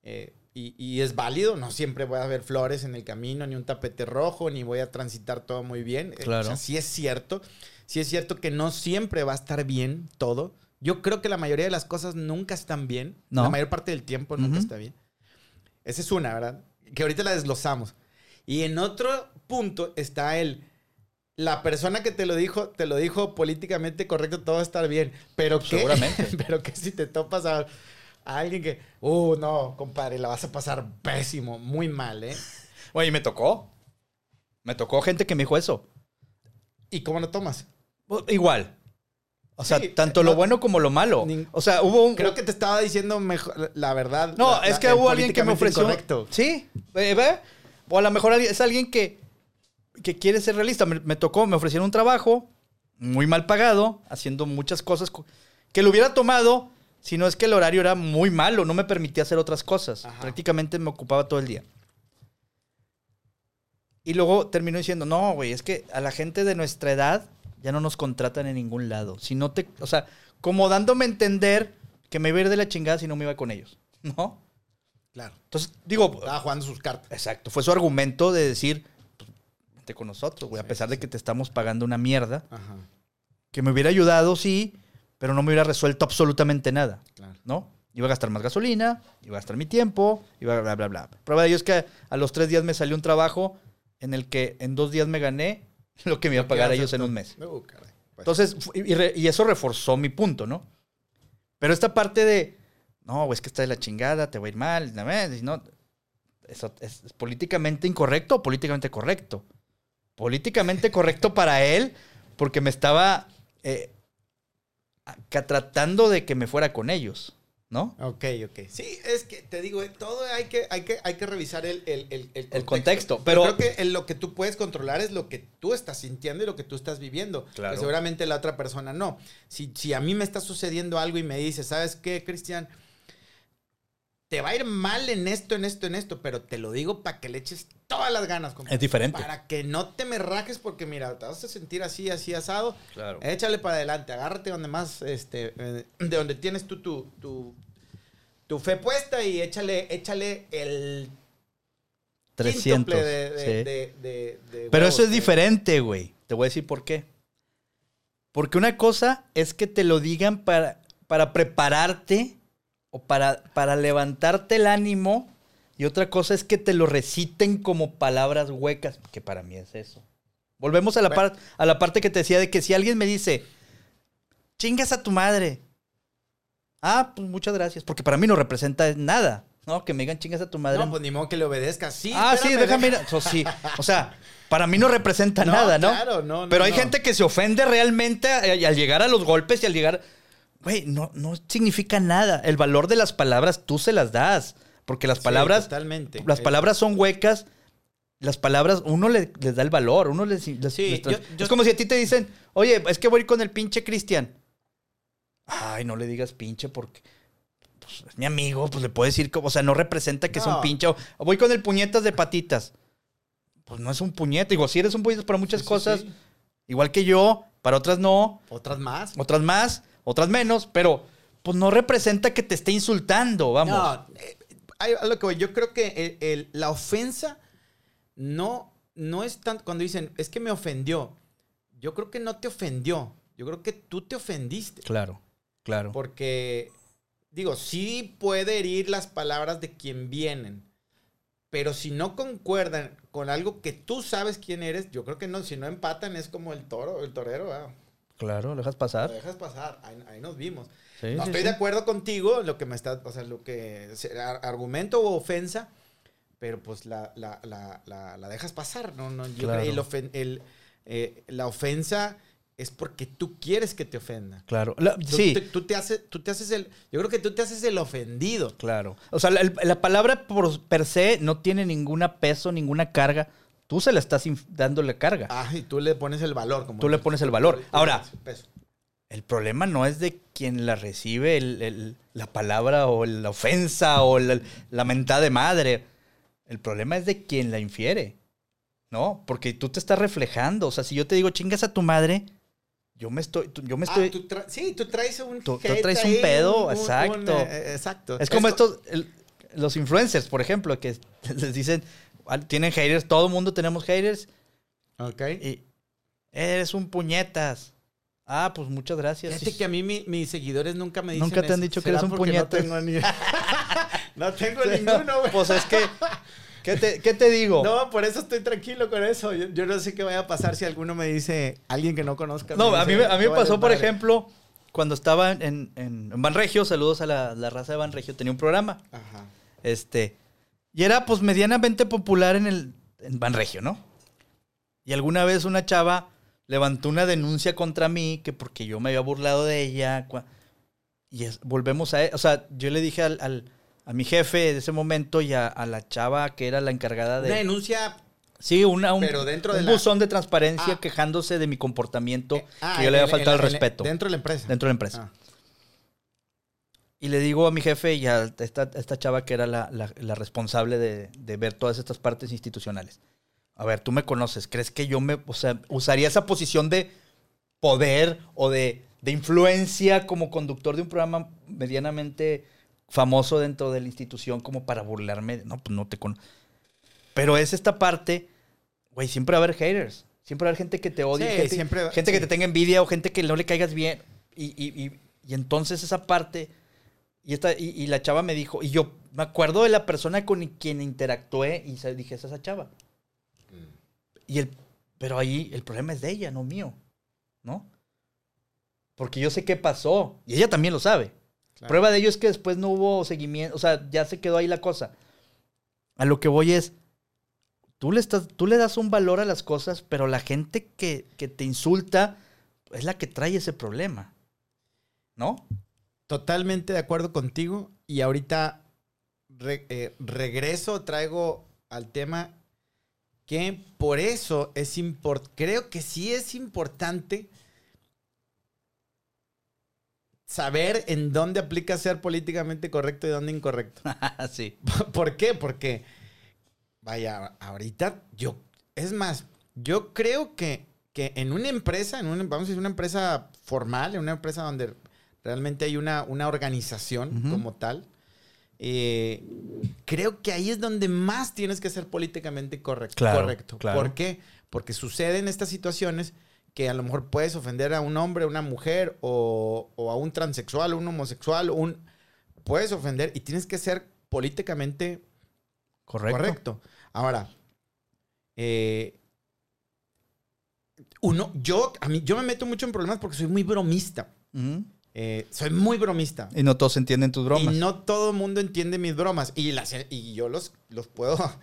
eh, y, y es válido, no siempre voy a ver flores en el camino, ni un tapete rojo, ni voy a transitar todo muy bien. Eh, Claro. O sea, sí es cierto. Sí es cierto que no siempre va a estar bien todo. Yo creo que la mayoría de las cosas nunca están bien. No. La mayor parte del tiempo nunca está bien. Esa es una, ¿verdad? Que ahorita la desglosamos. Y en otro punto está el... La persona que te lo dijo, te lo dijo políticamente correcto, todo va a estar bien. Pero que, Seguramente. pero que si te topas a, a alguien que, uh, no, compadre, la vas a pasar pésimo, muy mal, ¿eh? Oye, me tocó. Me tocó gente que me dijo eso. ¿Y cómo lo tomas? Pues, Igual. O sea, Sí, tanto lo no- bueno como lo malo. O sea, hubo un... Creo que te estaba diciendo mejor, la verdad. No, la- es que hubo alguien que me ofreció. incorrecto. Sí, ve. O a lo mejor es alguien que, que quiere ser realista. Me, me tocó, me ofrecieron un trabajo muy mal pagado, haciendo muchas cosas co- que lo hubiera tomado, si no es que el horario era muy malo, no me permitía hacer otras cosas. Ajá. Prácticamente me ocupaba todo el día. Y luego terminó diciendo, no, güey, es que a la gente de nuestra edad ya no nos contratan en ningún lado. Si no te, o sea, como dándome a entender que me iba a ir de la chingada si no me iba con ellos, ¿no? Claro. Entonces, digo, Estaba jugando sus cartas. exacto, fue su argumento de decir, vente con nosotros, güey, a Sí, pesar de que te estamos pagando una mierda, Ajá. que me hubiera ayudado, sí, pero no me hubiera resuelto absolutamente nada, Claro. ¿no? Iba a gastar más gasolina, iba a gastar mi tiempo, iba a bla, bla, bla. Prueba de ello es que a los tres días me salió un trabajo en el que en dos días me gané lo que me iba a pagar ¿Qué ellos en un mes. Caray. Pues, Entonces, y, re- y eso reforzó mi punto, ¿no? Pero esta parte de, no, güey, es que está de la chingada, te va a ir mal, no, no, eso es, es políticamente incorrecto o políticamente correcto. Políticamente correcto para él, porque me estaba eh, tratando de que me fuera con ellos, ¿no? Ok, ok. Sí, es que te digo, todo hay que, hay que, hay que revisar el, el, el, El contexto, pero- Yo creo que lo que tú puedes controlar es lo que tú estás sintiendo y lo que tú estás viviendo. Claro. Que seguramente la otra persona no. Si, si a mí me está sucediendo algo y me dice, ¿sabes qué, Cristian? Te va a ir mal en esto, en esto, en esto, pero te lo digo para que le eches todas las ganas. compadre. Es diferente. Para que no te me rajes porque, mira, te vas a sentir así, así asado. Claro. Échale para adelante, agárrate donde más, este, eh, de donde tienes tú tu, tu, tu fe puesta y échale, échale el 300. quíntuple de, de- sí. de- de- de Pero huevos, eso es eh. diferente, güey. Te voy a decir por qué. Porque una cosa es que te lo digan para, para prepararte o para, para levantarte el ánimo. Y otra cosa es que te lo reciten como palabras huecas, que para mí es eso. Volvemos a la, Bueno. par- a la parte que te decía de que si alguien me dice, chingas a tu madre. Ah, pues muchas gracias. Porque para mí no representa nada. ¿No? Que me digan chingas a tu madre. No, pues ni modo que le obedezcas. Sí, ah, sí, déjame ir. Eso sí. O sea, para mí no representa No, nada, ¿no? claro, no, no, Pero hay no. gente que se ofende realmente y al llegar a los golpes y al llegar. Güey, no, no significa nada. El valor de las palabras tú se las das. Porque las Sí, palabras. totalmente. Las palabras son huecas. Las palabras, uno le- les da el valor, uno les, les- Sí, les trans- yo- yo- Es como si a ti te dicen, oye, es que voy a ir con el pinche Cristian. Ay, no le digas pinche porque pues, es mi amigo, pues le puedo decir, o sea, no representa que es un pinche. O voy con el puñetas de patitas. Pues no es un puñete. Digo, si eres un puñetas para muchas Sí, cosas, igual que yo, para otras no, Otras más. otras más, otras menos, pero pues no representa que te esté insultando, vamos. No, eh, a lo que voy. Yo creo que el- el- la ofensa no, no es tan. Cuando dicen, es que me ofendió. Yo creo que no te ofendió. Yo creo que tú te ofendiste. Claro, claro. Porque, digo, sí puede herir las palabras de quien vienen. Pero si no concuerdan con algo que tú sabes quién eres, yo creo que no. Si no empatan, es como el toro, el torero. ah, Claro, lo dejas Lo pasar. dejas pasar. Ahí, ahí nos vimos. Sí, no sí, estoy sí. de acuerdo contigo lo que me está, o sea, lo que argumento o ofensa, pero pues la, la, la, la, la dejas pasar, ¿no? no yo Claro. creo- el ofen- el, eh, la ofensa es porque tú quieres que te ofenda. Claro. La- Tú, sí, te, tú te haces, tú te haces el. Yo creo que tú te haces el ofendido. claro. O sea, la, la palabra por per se no tiene ninguna peso, ninguna carga. Tú se la estás dándole carga. Ah, y tú le pones el valor. Como Tú le pones el valor. Ahora, el problema no es de quien la recibe el- el- la palabra o la ofensa o la, la mentada de madre. El problema es de quien la infiere. ¿No? Porque tú te estás reflejando. O sea, si yo te digo chingas a tu madre, yo me estoy. Yo me Ah, estoy. tú sí, tú traes un. Tú- tú traes un pedo, exacto. eh, exacto. es como Esto- estos. el- los influencers, por ejemplo, que les dicen. Tienen haters, todo el mundo tenemos haters. Ok. Y. Eres un puñetas. Ah, pues muchas gracias. Fíjate que a mí mi- mis seguidores nunca me dicen Nunca te han eso. dicho que ¿Será eres un porque No puñetas? tengo, ni... no tengo ninguno, güey. Pues es que. ¿Qué te, qué te digo? No, por eso estoy tranquilo con eso. Yo, yo no sé qué vaya a pasar si alguno me dice, alguien que no conozca. No, a mí, a mí "No me pasó, por madre". ejemplo, cuando estaba en, en, en Banregio, saludos a la, la raza de Banregio, tenía un programa. Ajá. Este. Y era pues medianamente popular en el en Banregio, ¿no? Y alguna vez una chava levantó una denuncia contra mí que porque yo me había burlado de ella. Y es- volvemos a... O sea, yo le dije al, al- a mi jefe de ese momento y a, a la chava que era la encargada de... Una denuncia. Sí, una, un, Pero dentro de un la- buzón de transparencia Ah. quejándose de mi comportamiento, Ah, que yo le había faltado el respeto Dentro de la empresa. dentro de la empresa. Ah. Y le digo a mi jefe y a esta, esta chava que era la, la- la responsable de, de ver todas estas partes institucionales. A ver, tú me conoces, ¿crees que yo me, o sea, usaría esa posición de poder o de, de influencia como conductor de un programa medianamente famoso dentro de la institución como para burlarme? No, pues no te conozco. Pero es esta parte, güey, siempre va a haber haters. Siempre va a haber gente que te odie, Sí, gente, siempre gente que sí. te tenga envidia o gente que no le caigas bien. Y, y- y- y entonces esa parte, y, esta, y, y la chava me dijo, y yo me acuerdo de la persona con quien interactué y se- dije, es esa chava. Y el, pero ahí el problema es de ella, no mío, ¿no? Porque yo sé qué pasó y ella también lo sabe. Claro. Prueba de ello es que después no hubo seguimiento, o sea, ya se quedó ahí la cosa. A lo que voy es, tú le, estás, tú le das un valor a las cosas, pero la gente que, que te insulta es la que trae ese problema, ¿no? Totalmente de acuerdo contigo. Y ahorita re- eh, regreso, traigo al tema que por eso es importante, creo que sí es importante saber en dónde aplica ser políticamente correcto y dónde incorrecto. sí. ¿Por qué? Porque, vaya, ahorita yo, es más, yo creo que, que en una empresa, en una, vamos a decir, una empresa formal, en una empresa donde realmente hay una, una organización como tal, eh, creo que ahí es donde más tienes que ser políticamente correcto. Claro, correcto. claro. ¿Por qué? Porque suceden estas situaciones que a lo mejor puedes ofender a un hombre, a una mujer, o, o a un transexual, un homosexual, un... Puedes ofender y tienes que ser políticamente Correcto. correcto. Ahora, eh, uno, yo, a mí, yo me meto mucho en problemas porque soy muy bromista. Eh, soy muy bromista. Y no todos entienden tus bromas. Y no todo el mundo entiende mis bromas. Y, las, y yo los, los puedo...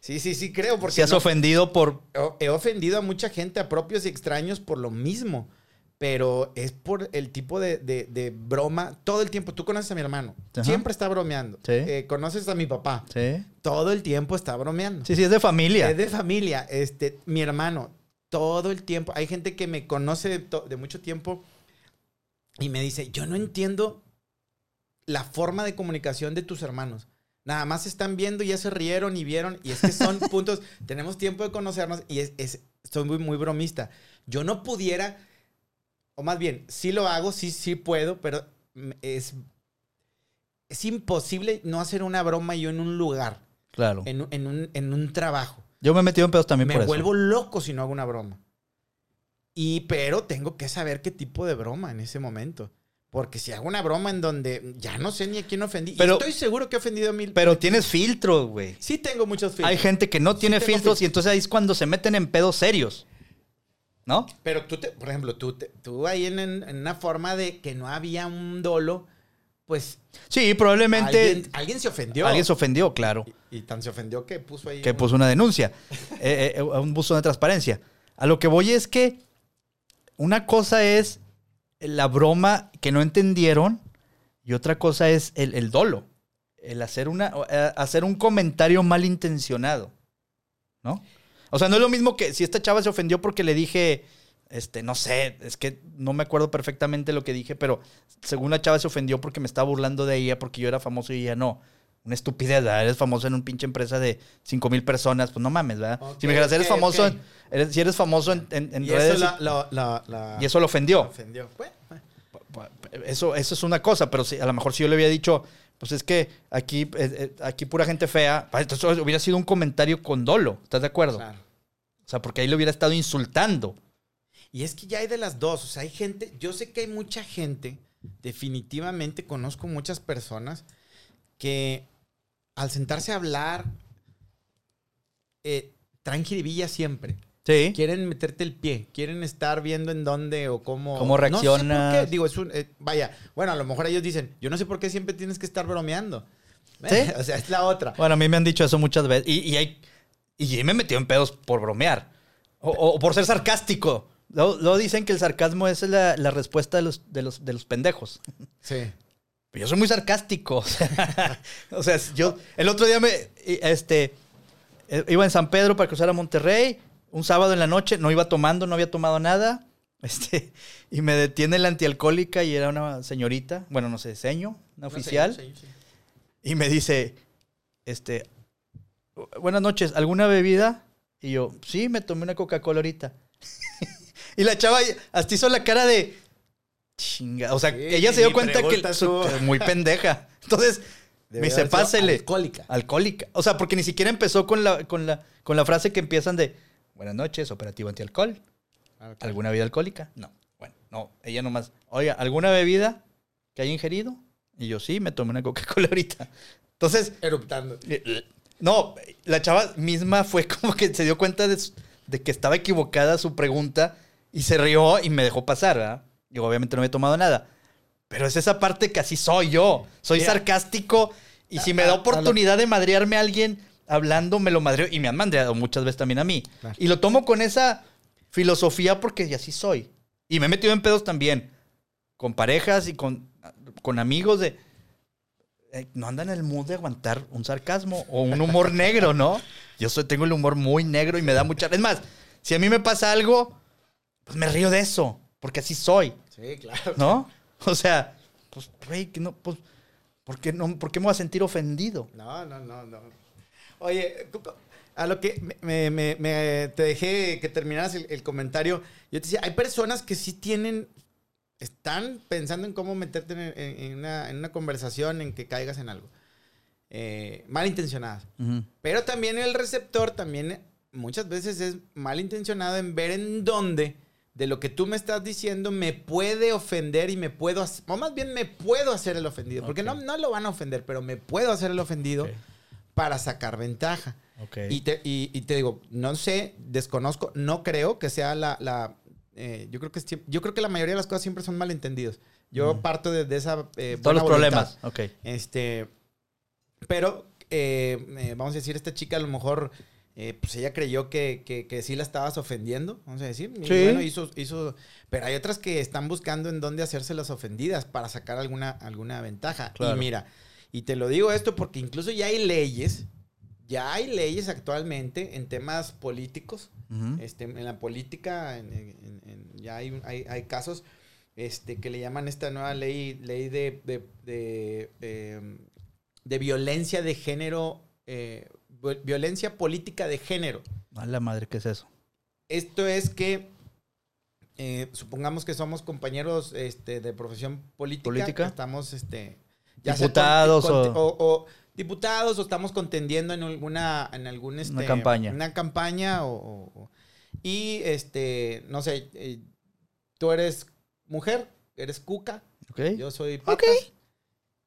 Sí, sí, sí, creo. Porque Si has no- ofendido por... he- ofendido a mucha gente, a propios y extraños, por lo mismo. Pero es por el tipo de, de- de broma. Todo el tiempo. Tú conoces a mi hermano. Ajá. Siempre está bromeando. Sí. Eh, conoces a mi papá. Sí. Todo el tiempo está bromeando. Sí, sí, es de familia. Es de familia. Este, mi hermano, todo el tiempo. Hay gente que me conoce de, de mucho tiempo y me dice, yo no entiendo la forma de comunicación de tus hermanos. Nada más están viendo y ya se rieron y vieron. Y es que son puntos. Tenemos tiempo de conocernos y es, es- soy muy, muy bromista. Yo no pudiera, o más bien, sí lo hago, sí, sí puedo, pero es, es imposible no hacer una broma yo en un lugar, Claro. en, un- en un, en un trabajo. Yo me he metido en pedos también Me por eso. vuelvo loco si no hago una broma. Y pero tengo que saber qué tipo de broma en ese momento. Porque si hago una broma en donde ya no sé ni a quién ofendí. y Pero- estoy seguro que he ofendido a mil. Pero tienes filtros, güey. sí tengo muchos filtros. Hay gente que no tiene filtros filtros. y entonces ahí es cuando se meten en pedos serios. ¿No? Pero tú, te- por ejemplo, tú, te- tú ahí en, una forma de que no había un dolo, pues Sí, probablemente alguien, alguien se ofendió. alguien se ofendió, claro. y, y tan se ofendió que puso ahí. que un- puso una denuncia, eh, eh, un buzón de transparencia. A lo que voy es que una cosa es la broma que no entendieron y otra cosa es el, el dolo. El hacer, una, eh, hacer un comentario malintencionado. ¿No? O sea, no es lo mismo que si esta chava se ofendió porque le dije, este, no sé, es que no me acuerdo perfectamente lo que dije, pero según la chava se ofendió porque me estaba burlando de ella porque yo era famoso y ella no. Una estupidez, ¿verdad? Eres famoso en un pinche empresa de 5 mil personas, pues no mames, ¿verdad? Si me dijeras, eres ok, famoso, en- eres- si eres famoso en, en- en y redes eso la, la- la- la- y eso lo ofendió. ofendió. Bueno, bueno. Eso, eso es una cosa, pero si, a lo mejor si yo le había dicho, pues es que aquí, eh, eh, aquí pura gente fea, entonces hubiera sido un comentario con dolo, ¿estás de acuerdo? Claro. O sea, porque ahí le hubiera estado insultando. Y es que ya hay de las dos. O sea, hay gente, yo sé que hay mucha gente, definitivamente conozco muchas personas que al sentarse a hablar, eh, traen jiribilla siempre. Sí. Quieren meterte el pie, quieren estar viendo en dónde o cómo. ¿Cómo No sé. Digo, es un. eh, vaya, bueno, a lo mejor ellos dicen, yo no sé por qué siempre tienes que estar bromeando. Sí. o sea, es la otra. Bueno, a mí me han dicho eso muchas veces. Y, y hay, y me he metido en pedos por bromear. O, o por ser sarcástico. Luego, luego dicen que el sarcasmo es la, la respuesta de los, de, los, de los pendejos. Sí. Pero yo soy muy sarcástico. O sea, o sea, yo el otro día me este eh, iba en San Pedro para cruzar a Monterrey, un sábado en la noche, no iba tomando, no había tomado nada. Este, y me detiene la antialcohólica y era una señorita, bueno, no sé, seño, una oficial, Sí, sí, sí. y me dice, este, buenas noches, ¿alguna bebida? Y yo, sí, me tomé una Coca-Cola ahorita. y la chava hasta hizo la cara de chinga. O sea, Sí, ella se dio cuenta que su- muy pendeja. Entonces, me dice, pásele. alcohólica. Alcohólica. O sea, porque ni siquiera empezó con la, con la, con la frase que empiezan de buenas noches, operativo antialcohol. Claro. ¿Alguna bebida alcohólica? No. Bueno, no. Ella nomás, oiga, ¿alguna bebida que haya ingerido? Y yo, sí, me tomé una Coca-Cola ahorita. Entonces, Eruptando. no, la chava misma fue como que se dio cuenta de, de que estaba equivocada su pregunta y se rió y me dejó pasar, ¿verdad? Y obviamente no me he tomado nada. Pero es esa parte que así soy yo. Soy sarcástico y si me da a- a lo- oportunidad de madrearme a alguien hablando, me lo madreo. Y me han madreado muchas veces también a mí. Claro. Y lo tomo con esa filosofía porque así soy. Y me he metido en pedos también. Con parejas y con, con amigos de... eh, no andan en el mood de aguantar un sarcasmo o un humor negro, ¿no? Yo soy, tengo el humor muy negro y me da mucha... Es más, si a mí me pasa algo, pues me río de eso, porque así soy, Sí, claro. ¿no? O sea, pues, que no, pues, ¿por qué, no, ¿por qué me voy a sentir ofendido? No, no, no, no. Oye, a lo que me, me- me- te dejé que terminaras el, el comentario, yo te decía, hay personas que sí tienen, están pensando en cómo meterte en, en- en una, en una conversación en que caigas en algo. Eh, malintencionadas. Pero también el receptor también muchas veces es malintencionado en ver en dónde de lo que tú me estás diciendo me puede ofender y me puedo hacer, o más bien me puedo hacer el ofendido, porque no, no lo van a ofender, pero me puedo hacer el ofendido para sacar ventaja. Y, te, y- y te digo, no sé, desconozco, no creo que sea la... la, eh, yo, creo que, es- yo creo que la mayoría de las cosas siempre son malentendidos. Yo parto de, de esa... eh, Todos los voluntad. problemas, ok. Este, pero, eh, vamos a decir, esta chica a lo mejor, eh, pues ella creyó que, que, que sí la estabas ofendiendo, vamos a decir. Y Sí. bueno, hizo, hizo, pero hay otras que están buscando en dónde hacerse las ofendidas para sacar alguna, alguna ventaja. Claro. Y mira, y te lo digo esto porque incluso ya hay leyes, ya hay leyes actualmente en temas políticos, este, en la política, en- en- en- ya hay, hay, hay casos este, que le llaman esta nueva ley, ley de, de, de, eh, de violencia de género, eh, violencia política de género. A la madre, ¿qué es eso? Esto es que, eh, supongamos que somos compañeros este, de profesión política, ¿Política? que estamos, este, Diputados con- o- o, o diputados o estamos contendiendo en alguna, en algún, este, Una campaña. una campaña o, y, este, no sé, eh, tú eres mujer, eres cuca, ¿Ok? yo soy patas.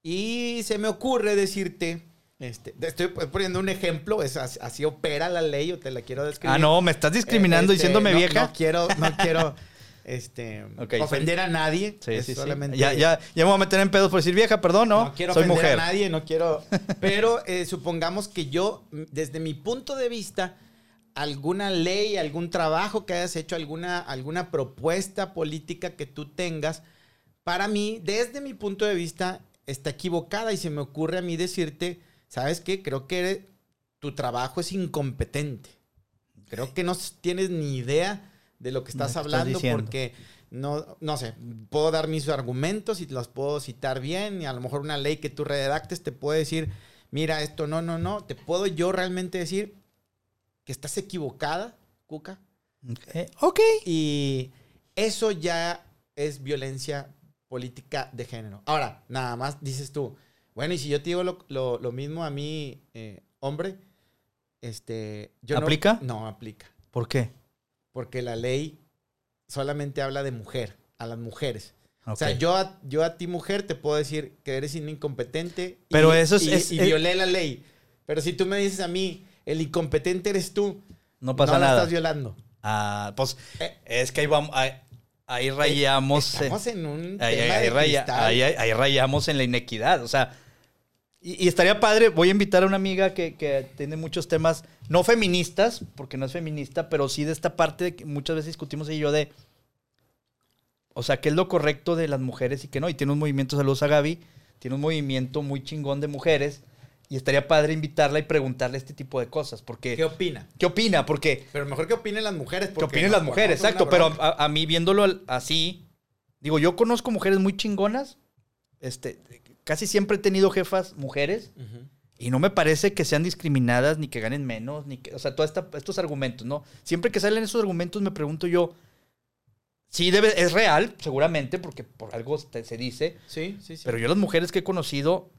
Y se me ocurre decirte, este, te estoy poniendo un ejemplo, es así, así opera la ley, o te la quiero describir. Ah, no, me estás discriminando Eh, este, diciéndome no- vieja. No quiero, no quiero, este, ofender a nadie. Sí, sí. solamente- Ya, ya, ya me voy a meter en pedos por decir vieja, perdón, no. no quiero Soy ofender mujer. a nadie, no quiero. Pero eh, supongamos que yo, desde mi punto de vista, alguna ley, algún trabajo que hayas hecho, alguna, alguna propuesta política que tú tengas, para mí, desde mi punto de vista, está equivocada y se me ocurre a mí decirte, ¿sabes qué? Creo que tu trabajo es incompetente. Creo que no tienes ni idea de lo que estás hablando porque no, no sé, puedo dar mis argumentos y los puedo citar bien y a lo mejor una ley que tú redactes te puede decir, mira, esto no, no, no, te puedo yo realmente decir que estás equivocada, Cuca, Eh, ok. y eso ya es violencia política de género. Ahora, nada más dices tú, bueno, y si yo te digo lo, lo- lo mismo a mí, eh, hombre, este... Yo no- ¿Aplica? No, aplica. ¿Por qué? Porque la ley solamente habla de mujer, a las mujeres. O sea, yo a, yo a ti, mujer, te puedo decir que eres un incompetente. y- Pero eso es- Y, es- y violé la ley. Pero si tú me dices a mí, el incompetente eres tú, No pasa nada. estás violando. Ah, pues Eh. es que ahí vamos, ahí, rayamos. eh, Estamos en un ahí, tema ahí- ahí de raya- cristal. ahí- ahí- ahí rayamos en la inequidad. O sea, y, y estaría padre. Voy a invitar a una amiga que, que tiene muchos temas, no feministas, porque no es feminista, pero sí de esta parte de que muchas veces discutimos ella y yo de. O sea, qué es lo correcto de las mujeres y qué no. Y tiene un movimiento, saludos a Gaby, tiene un movimiento muy chingón de mujeres. Y estaría padre invitarla y preguntarle este tipo de cosas. Porque, ¿Qué opina? ¿Qué opina? Porque Pero mejor que opinen las mujeres. que opinen las mujeres, exacto. Pero a, a mí viéndolo así, digo, yo conozco mujeres muy chingonas. Este, casi siempre he tenido jefas mujeres y no me parece que sean discriminadas ni que ganen menos, ni que, o sea, todos estos argumentos, ¿no? Siempre que salen esos argumentos me pregunto yo, sí debe, es real, seguramente, porque por algo se dice, Sí, sí, sí. pero yo las mujeres que he conocido,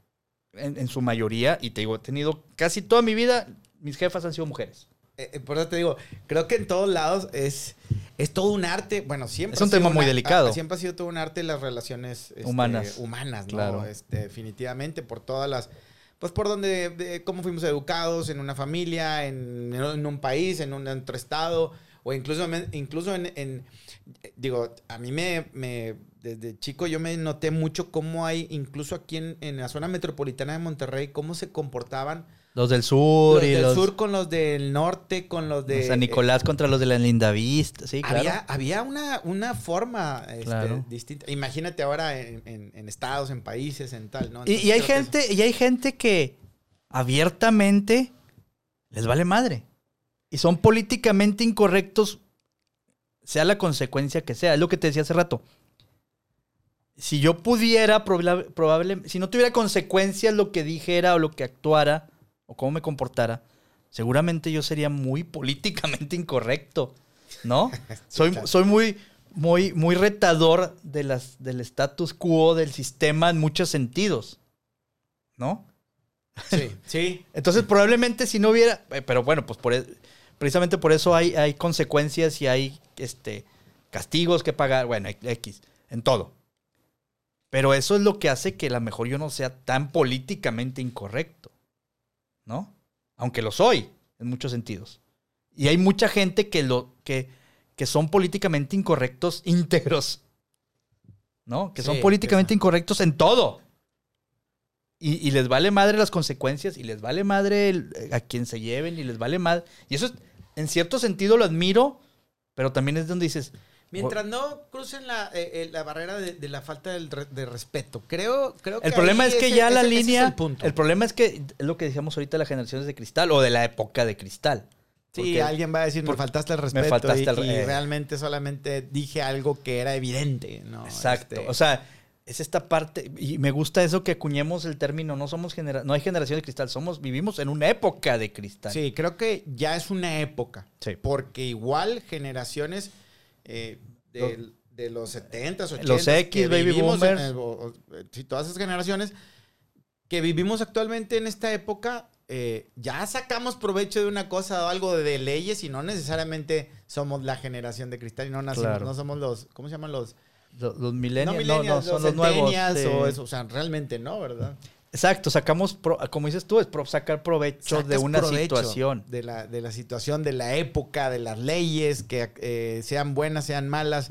en, en su mayoría, y te digo, he tenido casi toda mi vida, mis jefas han sido mujeres. Eh, eh, por eso te digo, creo que en todos lados es, es todo un arte. Bueno, siempre. Es un tema muy delicado. ah, siempre ha sido todo un arte las relaciones este, Humanas. Humanas, ¿no? Claro. Este, definitivamente, por todas las. Pues por donde, de cómo fuimos educados en una familia, en, en un país, en un otro estado, o incluso, incluso en, en- digo, a mí me, me, desde chico yo me noté mucho cómo hay, incluso aquí en, en la zona metropolitana de Monterrey, cómo se comportaban Los del sur los y del los, sur con los del norte, con los de... San Nicolás contra los de la Lindavista, sí, claro. Había, había una, una forma este, Claro. distinta. Imagínate ahora en, en- en estados, en países, en tal, ¿no? Y, y hay gente, y hay gente que abiertamente les vale madre. Y son políticamente incorrectos, sea la consecuencia que sea. Es lo que te decía hace rato. Si yo pudiera, probable, probable- si no tuviera consecuencias lo que dijera o lo que actuara o cómo me comportara, seguramente yo sería muy políticamente incorrecto, ¿no? soy, soy muy, muy, muy retador de las, del status quo del sistema en muchos sentidos, ¿no? Sí, sí. Entonces, probablemente si no hubiera. eh, Pero bueno, pues por, e- precisamente por eso hay, hay consecuencias y hay este, castigos que pagar. Bueno, X, en todo. Pero eso es lo que hace que a lo mejor yo no sea tan políticamente incorrecto. ¿No? Aunque lo soy, en muchos sentidos. Y hay mucha gente que, lo, que, que son políticamente incorrectos íntegros. ¿No? Que son políticamente incorrectos en todo. Y, y les vale madre las consecuencias y les vale madre el- a quien se lleven y les vale madre. Y eso es, en cierto sentido lo admiro, pero también es donde dices, Mientras no crucen la, eh, eh, la barrera de, de la falta del re- de respeto. Creo, creo que el problema es que ese- ya la ese- ese es línea, el punto. el problema es que es lo que decíamos ahorita las generaciones de cristal o de la época de cristal. Sí, Porque- alguien va a decir, me faltaste el me respeto. faltaste y, el y eh. realmente solamente dije algo que era evidente, ¿no? Exacto. Este, O sea, es esta parte, y me gusta eso que acuñemos el término, no somos genera no hay generación de cristal, somos, vivimos en una época de cristal. Sí, creo que ya es una época. Sí. Porque igual generaciones eh, de, de los 70s, 80s. Los X, baby en- boomers. eh, o- o- eh, todas esas generaciones que vivimos actualmente en esta época, eh, ya sacamos provecho de una cosa o algo de, leyes y no necesariamente somos la generación de cristal y no nacimos, Claro. no somos los, ¿cómo se llaman los? Los, los No millennials, no, millennials, no, son los nuevos. sí. o eso, o sea, realmente no, ¿verdad? Exacto, sacamos, pro- como dices tú, es pro- sacar provecho de Sacas una provecho situación. De la, de la situación, de la época, de las leyes, que eh, sean buenas, sean malas.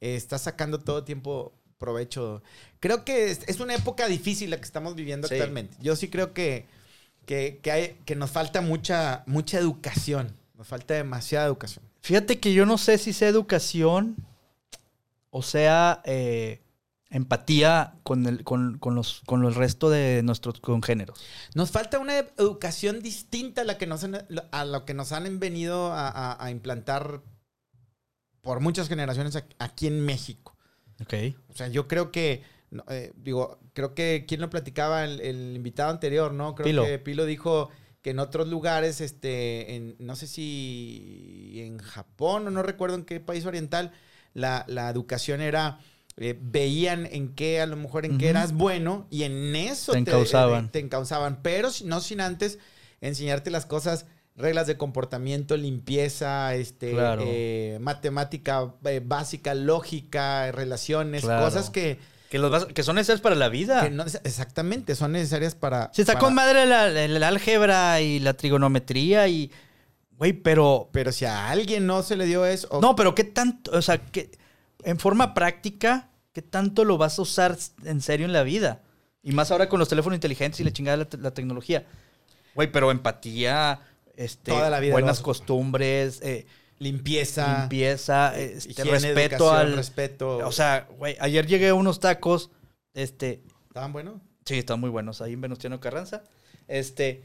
Eh, estás sacando todo tiempo provecho. Creo que es, es una época difícil la que estamos viviendo Sí. actualmente. Yo sí creo que, que, que hay, que nos falta mucha, mucha educación. Nos falta demasiada educación. Fíjate que yo no sé si sea educación o sea eh, empatía con el, con, con los, con el resto de nuestros congéneros. Nos falta una educación distinta a la que nos han, a lo que nos han venido a, a- a implantar por muchas generaciones ac- aquí en México. Ok. O sea, yo creo que, eh, digo, creo que, ¿quién lo platicaba? El, el invitado anterior, ¿no? Creo Pilo. que Pilo dijo que en otros lugares, este, en, no sé si en Japón o no recuerdo en qué país oriental, la, la educación era, eh, veían en qué, a lo mejor en qué eras bueno y en eso Te encausaban. te encausaban, pero si- no sin antes enseñarte las cosas reglas de comportamiento, limpieza, este, Claro. eh, matemática eh, básica, lógica, relaciones, Claro. cosas que, Que, los vas- que son necesarias para la vida. que no neces- exactamente son necesarias para. Para- con madre la, la- el álgebra y la trigonometría y... Güey, pero... Pero si a alguien no se le dio eso. o- No, pero ¿qué tanto? O sea, que en forma práctica, ¿qué tanto lo vas a usar en serio en la vida? Y más ahora con los teléfonos inteligentes y la chingada de la, te- la tecnología. Güey, pero empatía, este, Toda la vida buenas costumbres, eh, limpieza. limpieza, este, higiene, respeto al... respeto. O sea, güey, ayer llegué a unos tacos, este, ¿Estaban buenos? Sí, están muy buenos. Ahí en Venustiano Carranza. Este.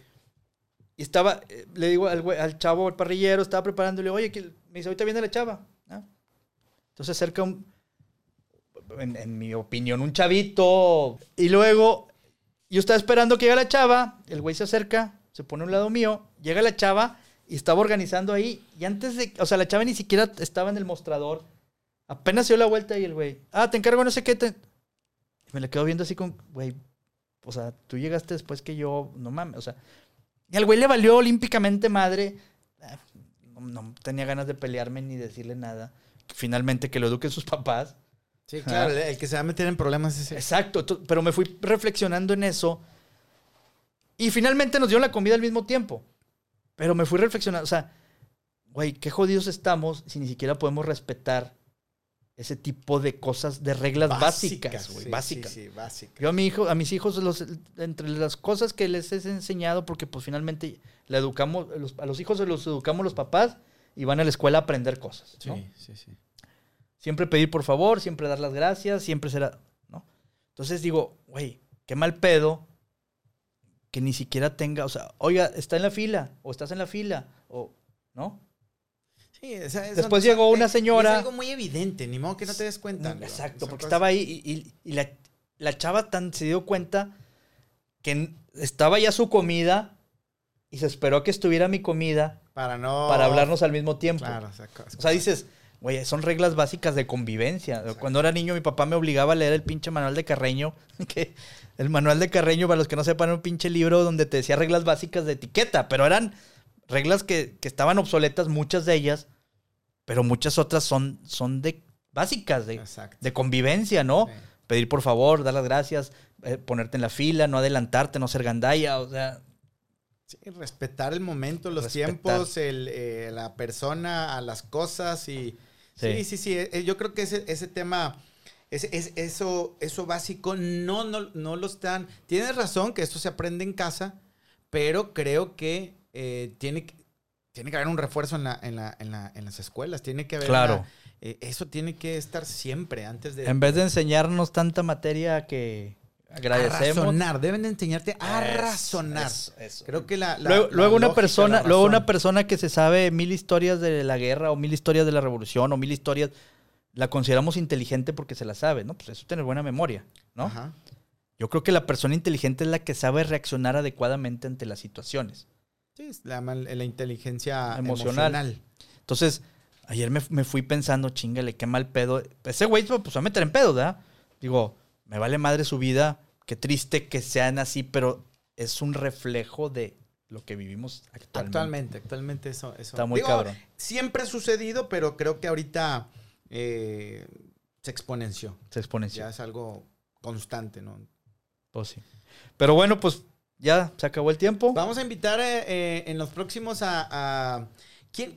Y estaba, eh, le digo al, al chavo, al parrillero, estaba preparándole, oye, que me dice, ahorita viene la chava. ¿no? Entonces acerca un, en, mi opinión, un chavito. Y luego, yo estaba esperando que llegue la chava, el güey se acerca, se pone a un lado mío, llega la chava y estaba organizando ahí. Y antes de, o sea, la chava ni siquiera estaba en el mostrador. Apenas dio la vuelta y el güey, ah, te encargo no sé qué. Te... Y me la quedo viendo así con, güey, o sea, tú llegaste después que yo, no mames, o sea. Y al güey le valió olímpicamente madre. Ah, No, tenía ganas de pelearme ni decirle nada. Finalmente que lo eduquen sus papás. Sí, claro. El, el que se va a meter en problemas es ese. Exacto, pero me fui reflexionando en eso. Y finalmente nos dieron la comida al mismo tiempo. Pero me fui reflexionando, o sea, güey, qué jodidos estamos si ni siquiera podemos respetar ese tipo de cosas, de reglas básicas, güey, sí, básicas. Sí, sí, básicas. Yo a mi hijo, a mis hijos, los- entre las cosas que les he enseñado, porque pues finalmente la educamos, los- a los hijos se los educamos los papás y van a la escuela a aprender cosas. Sí, sí, sí. Siempre pedir por favor, siempre dar las gracias, siempre será, ¿no? Entonces digo, güey, qué mal pedo que ni siquiera tenga, o sea, oiga, está en la fila, o estás en la fila, o, ¿no? Sí, o sea, Después llegó una señora- Es algo muy evidente, ni modo que no te des cuenta. ¿no? Exacto, porque cosas- estaba ahí y, y- y la, la chava tan se dio cuenta que estaba ya su comida y se esperó a que estuviera mi comida Para no. para hablarnos al mismo tiempo. Claro, o sea, O sea, dices, güey, son reglas básicas de convivencia. Cuando era niño, mi papá me obligaba a leer el pinche manual de Carreño. Que el manual de Carreño, para los que no sepan, era un pinche libro donde te decía reglas básicas de etiqueta, pero eran reglas que, que estaban obsoletas, muchas de ellas, pero muchas otras son, son de básicas, de, de convivencia, ¿no? Sí. Pedir por favor, dar las gracias, eh, ponerte en la fila, no adelantarte, no ser gandalla, o sea, Sí, respetar el momento, los Respetar. tiempos, el, eh, la persona, a las cosas y... Sí, Sí. sí, sí. eh, yo creo que ese, ese tema, ese, es- eso, eso básico, no, no, no lo están... Tienes razón que esto se aprende en casa, pero creo que eh, tiene, que- tiene que haber un refuerzo en, la, en, la, en, la- en las escuelas. Tiene que haber... Claro. una- eh, eso tiene que estar siempre antes de... en vez de enseñarnos tanta materia que a agradecemos. razonar. Deben de enseñarte a razonar. eso, eso. Creo que la... la- luego, la luego una persona, la luego una persona que se sabe mil historias de la guerra o mil historias de la revolución o mil historias, la consideramos inteligente porque se la sabe, ¿no? Pues eso es tener buena memoria, ¿no? Ajá. Yo creo que la persona inteligente es la que sabe reaccionar adecuadamente ante las situaciones. Sí, es la, mal- la inteligencia Emocional. emocional. Entonces, ayer me, me fui pensando, chingale, qué mal pedo. Ese güey pues, se va a meter en pedo, ¿verdad? Digo, me vale madre su vida, qué triste que sean así, pero es un reflejo de lo que vivimos actualmente. Actualmente, actualmente eso, eso. Está muy cabrón. Siempre ha sucedido, pero creo que ahorita eh, se exponenció. Se exponencia. Ya es algo constante, ¿no? Pues sí. Pero bueno, pues ya se acabó el tiempo. Vamos a invitar eh, eh, en los próximos a, a- ¿quién?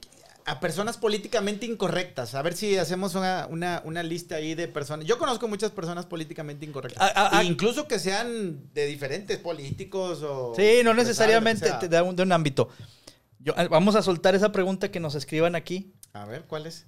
a personas políticamente incorrectas. A ver si hacemos una, una- una lista ahí de personas. Yo conozco muchas personas políticamente incorrectas. Ah, ah, ah. Incluso que sean de diferentes políticos o... Sí, no necesariamente un- de un ámbito. Yo, vamos a soltar esa pregunta que nos escriban aquí. A ver, ¿cuál es?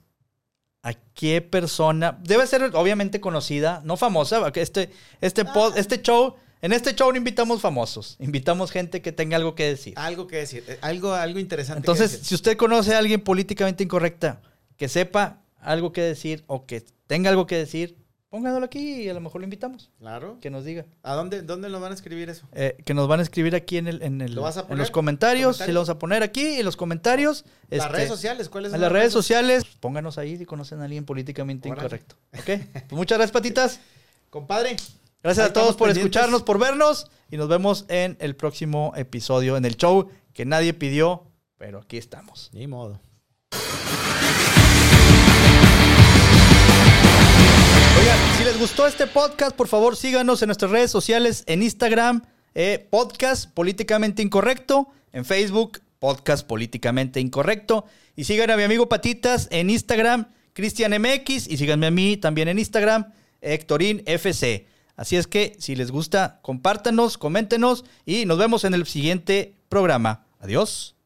¿A qué persona? Debe ser obviamente conocida, no famosa, porque este, este, pod- este show, en este show no invitamos famosos, invitamos gente que tenga algo que decir. Algo que decir, eh, algo, algo interesante. que Entonces, decir. si usted conoce a alguien políticamente incorrecta, que sepa algo que decir o que tenga algo que decir, pónganlo aquí y a lo mejor lo invitamos, Claro. que nos diga. ¿A dónde, dónde nos van a escribir eso? Eh, que nos van a escribir aquí en, el, en, el- ¿Lo vas a en poner? los comentarios, ¿Comentarios? si lo vamos a poner aquí en los comentarios. Las este, redes sociales, ¿cuáles En son las redes sociales, pónganos ahí si conocen a alguien políticamente incorrecto. ¿Ok? Pues muchas gracias, patitas. Compadre. Gracias ahí a todos por pendientes. escucharnos, por vernos y nos vemos en el próximo episodio, en el show que nadie pidió, pero aquí estamos. Ni modo. Oigan, si les gustó este podcast, por favor síganos en nuestras redes sociales, en Instagram, eh, podcast políticamente incorrecto, en Facebook, podcast políticamente incorrecto, y sigan a mi amigo Patitas en Instagram, Cristian MX, y síganme a mí también en Instagram, Hectorín FC. Así es que si les gusta, compártanos, coméntenos y nos vemos en el siguiente programa. Adiós.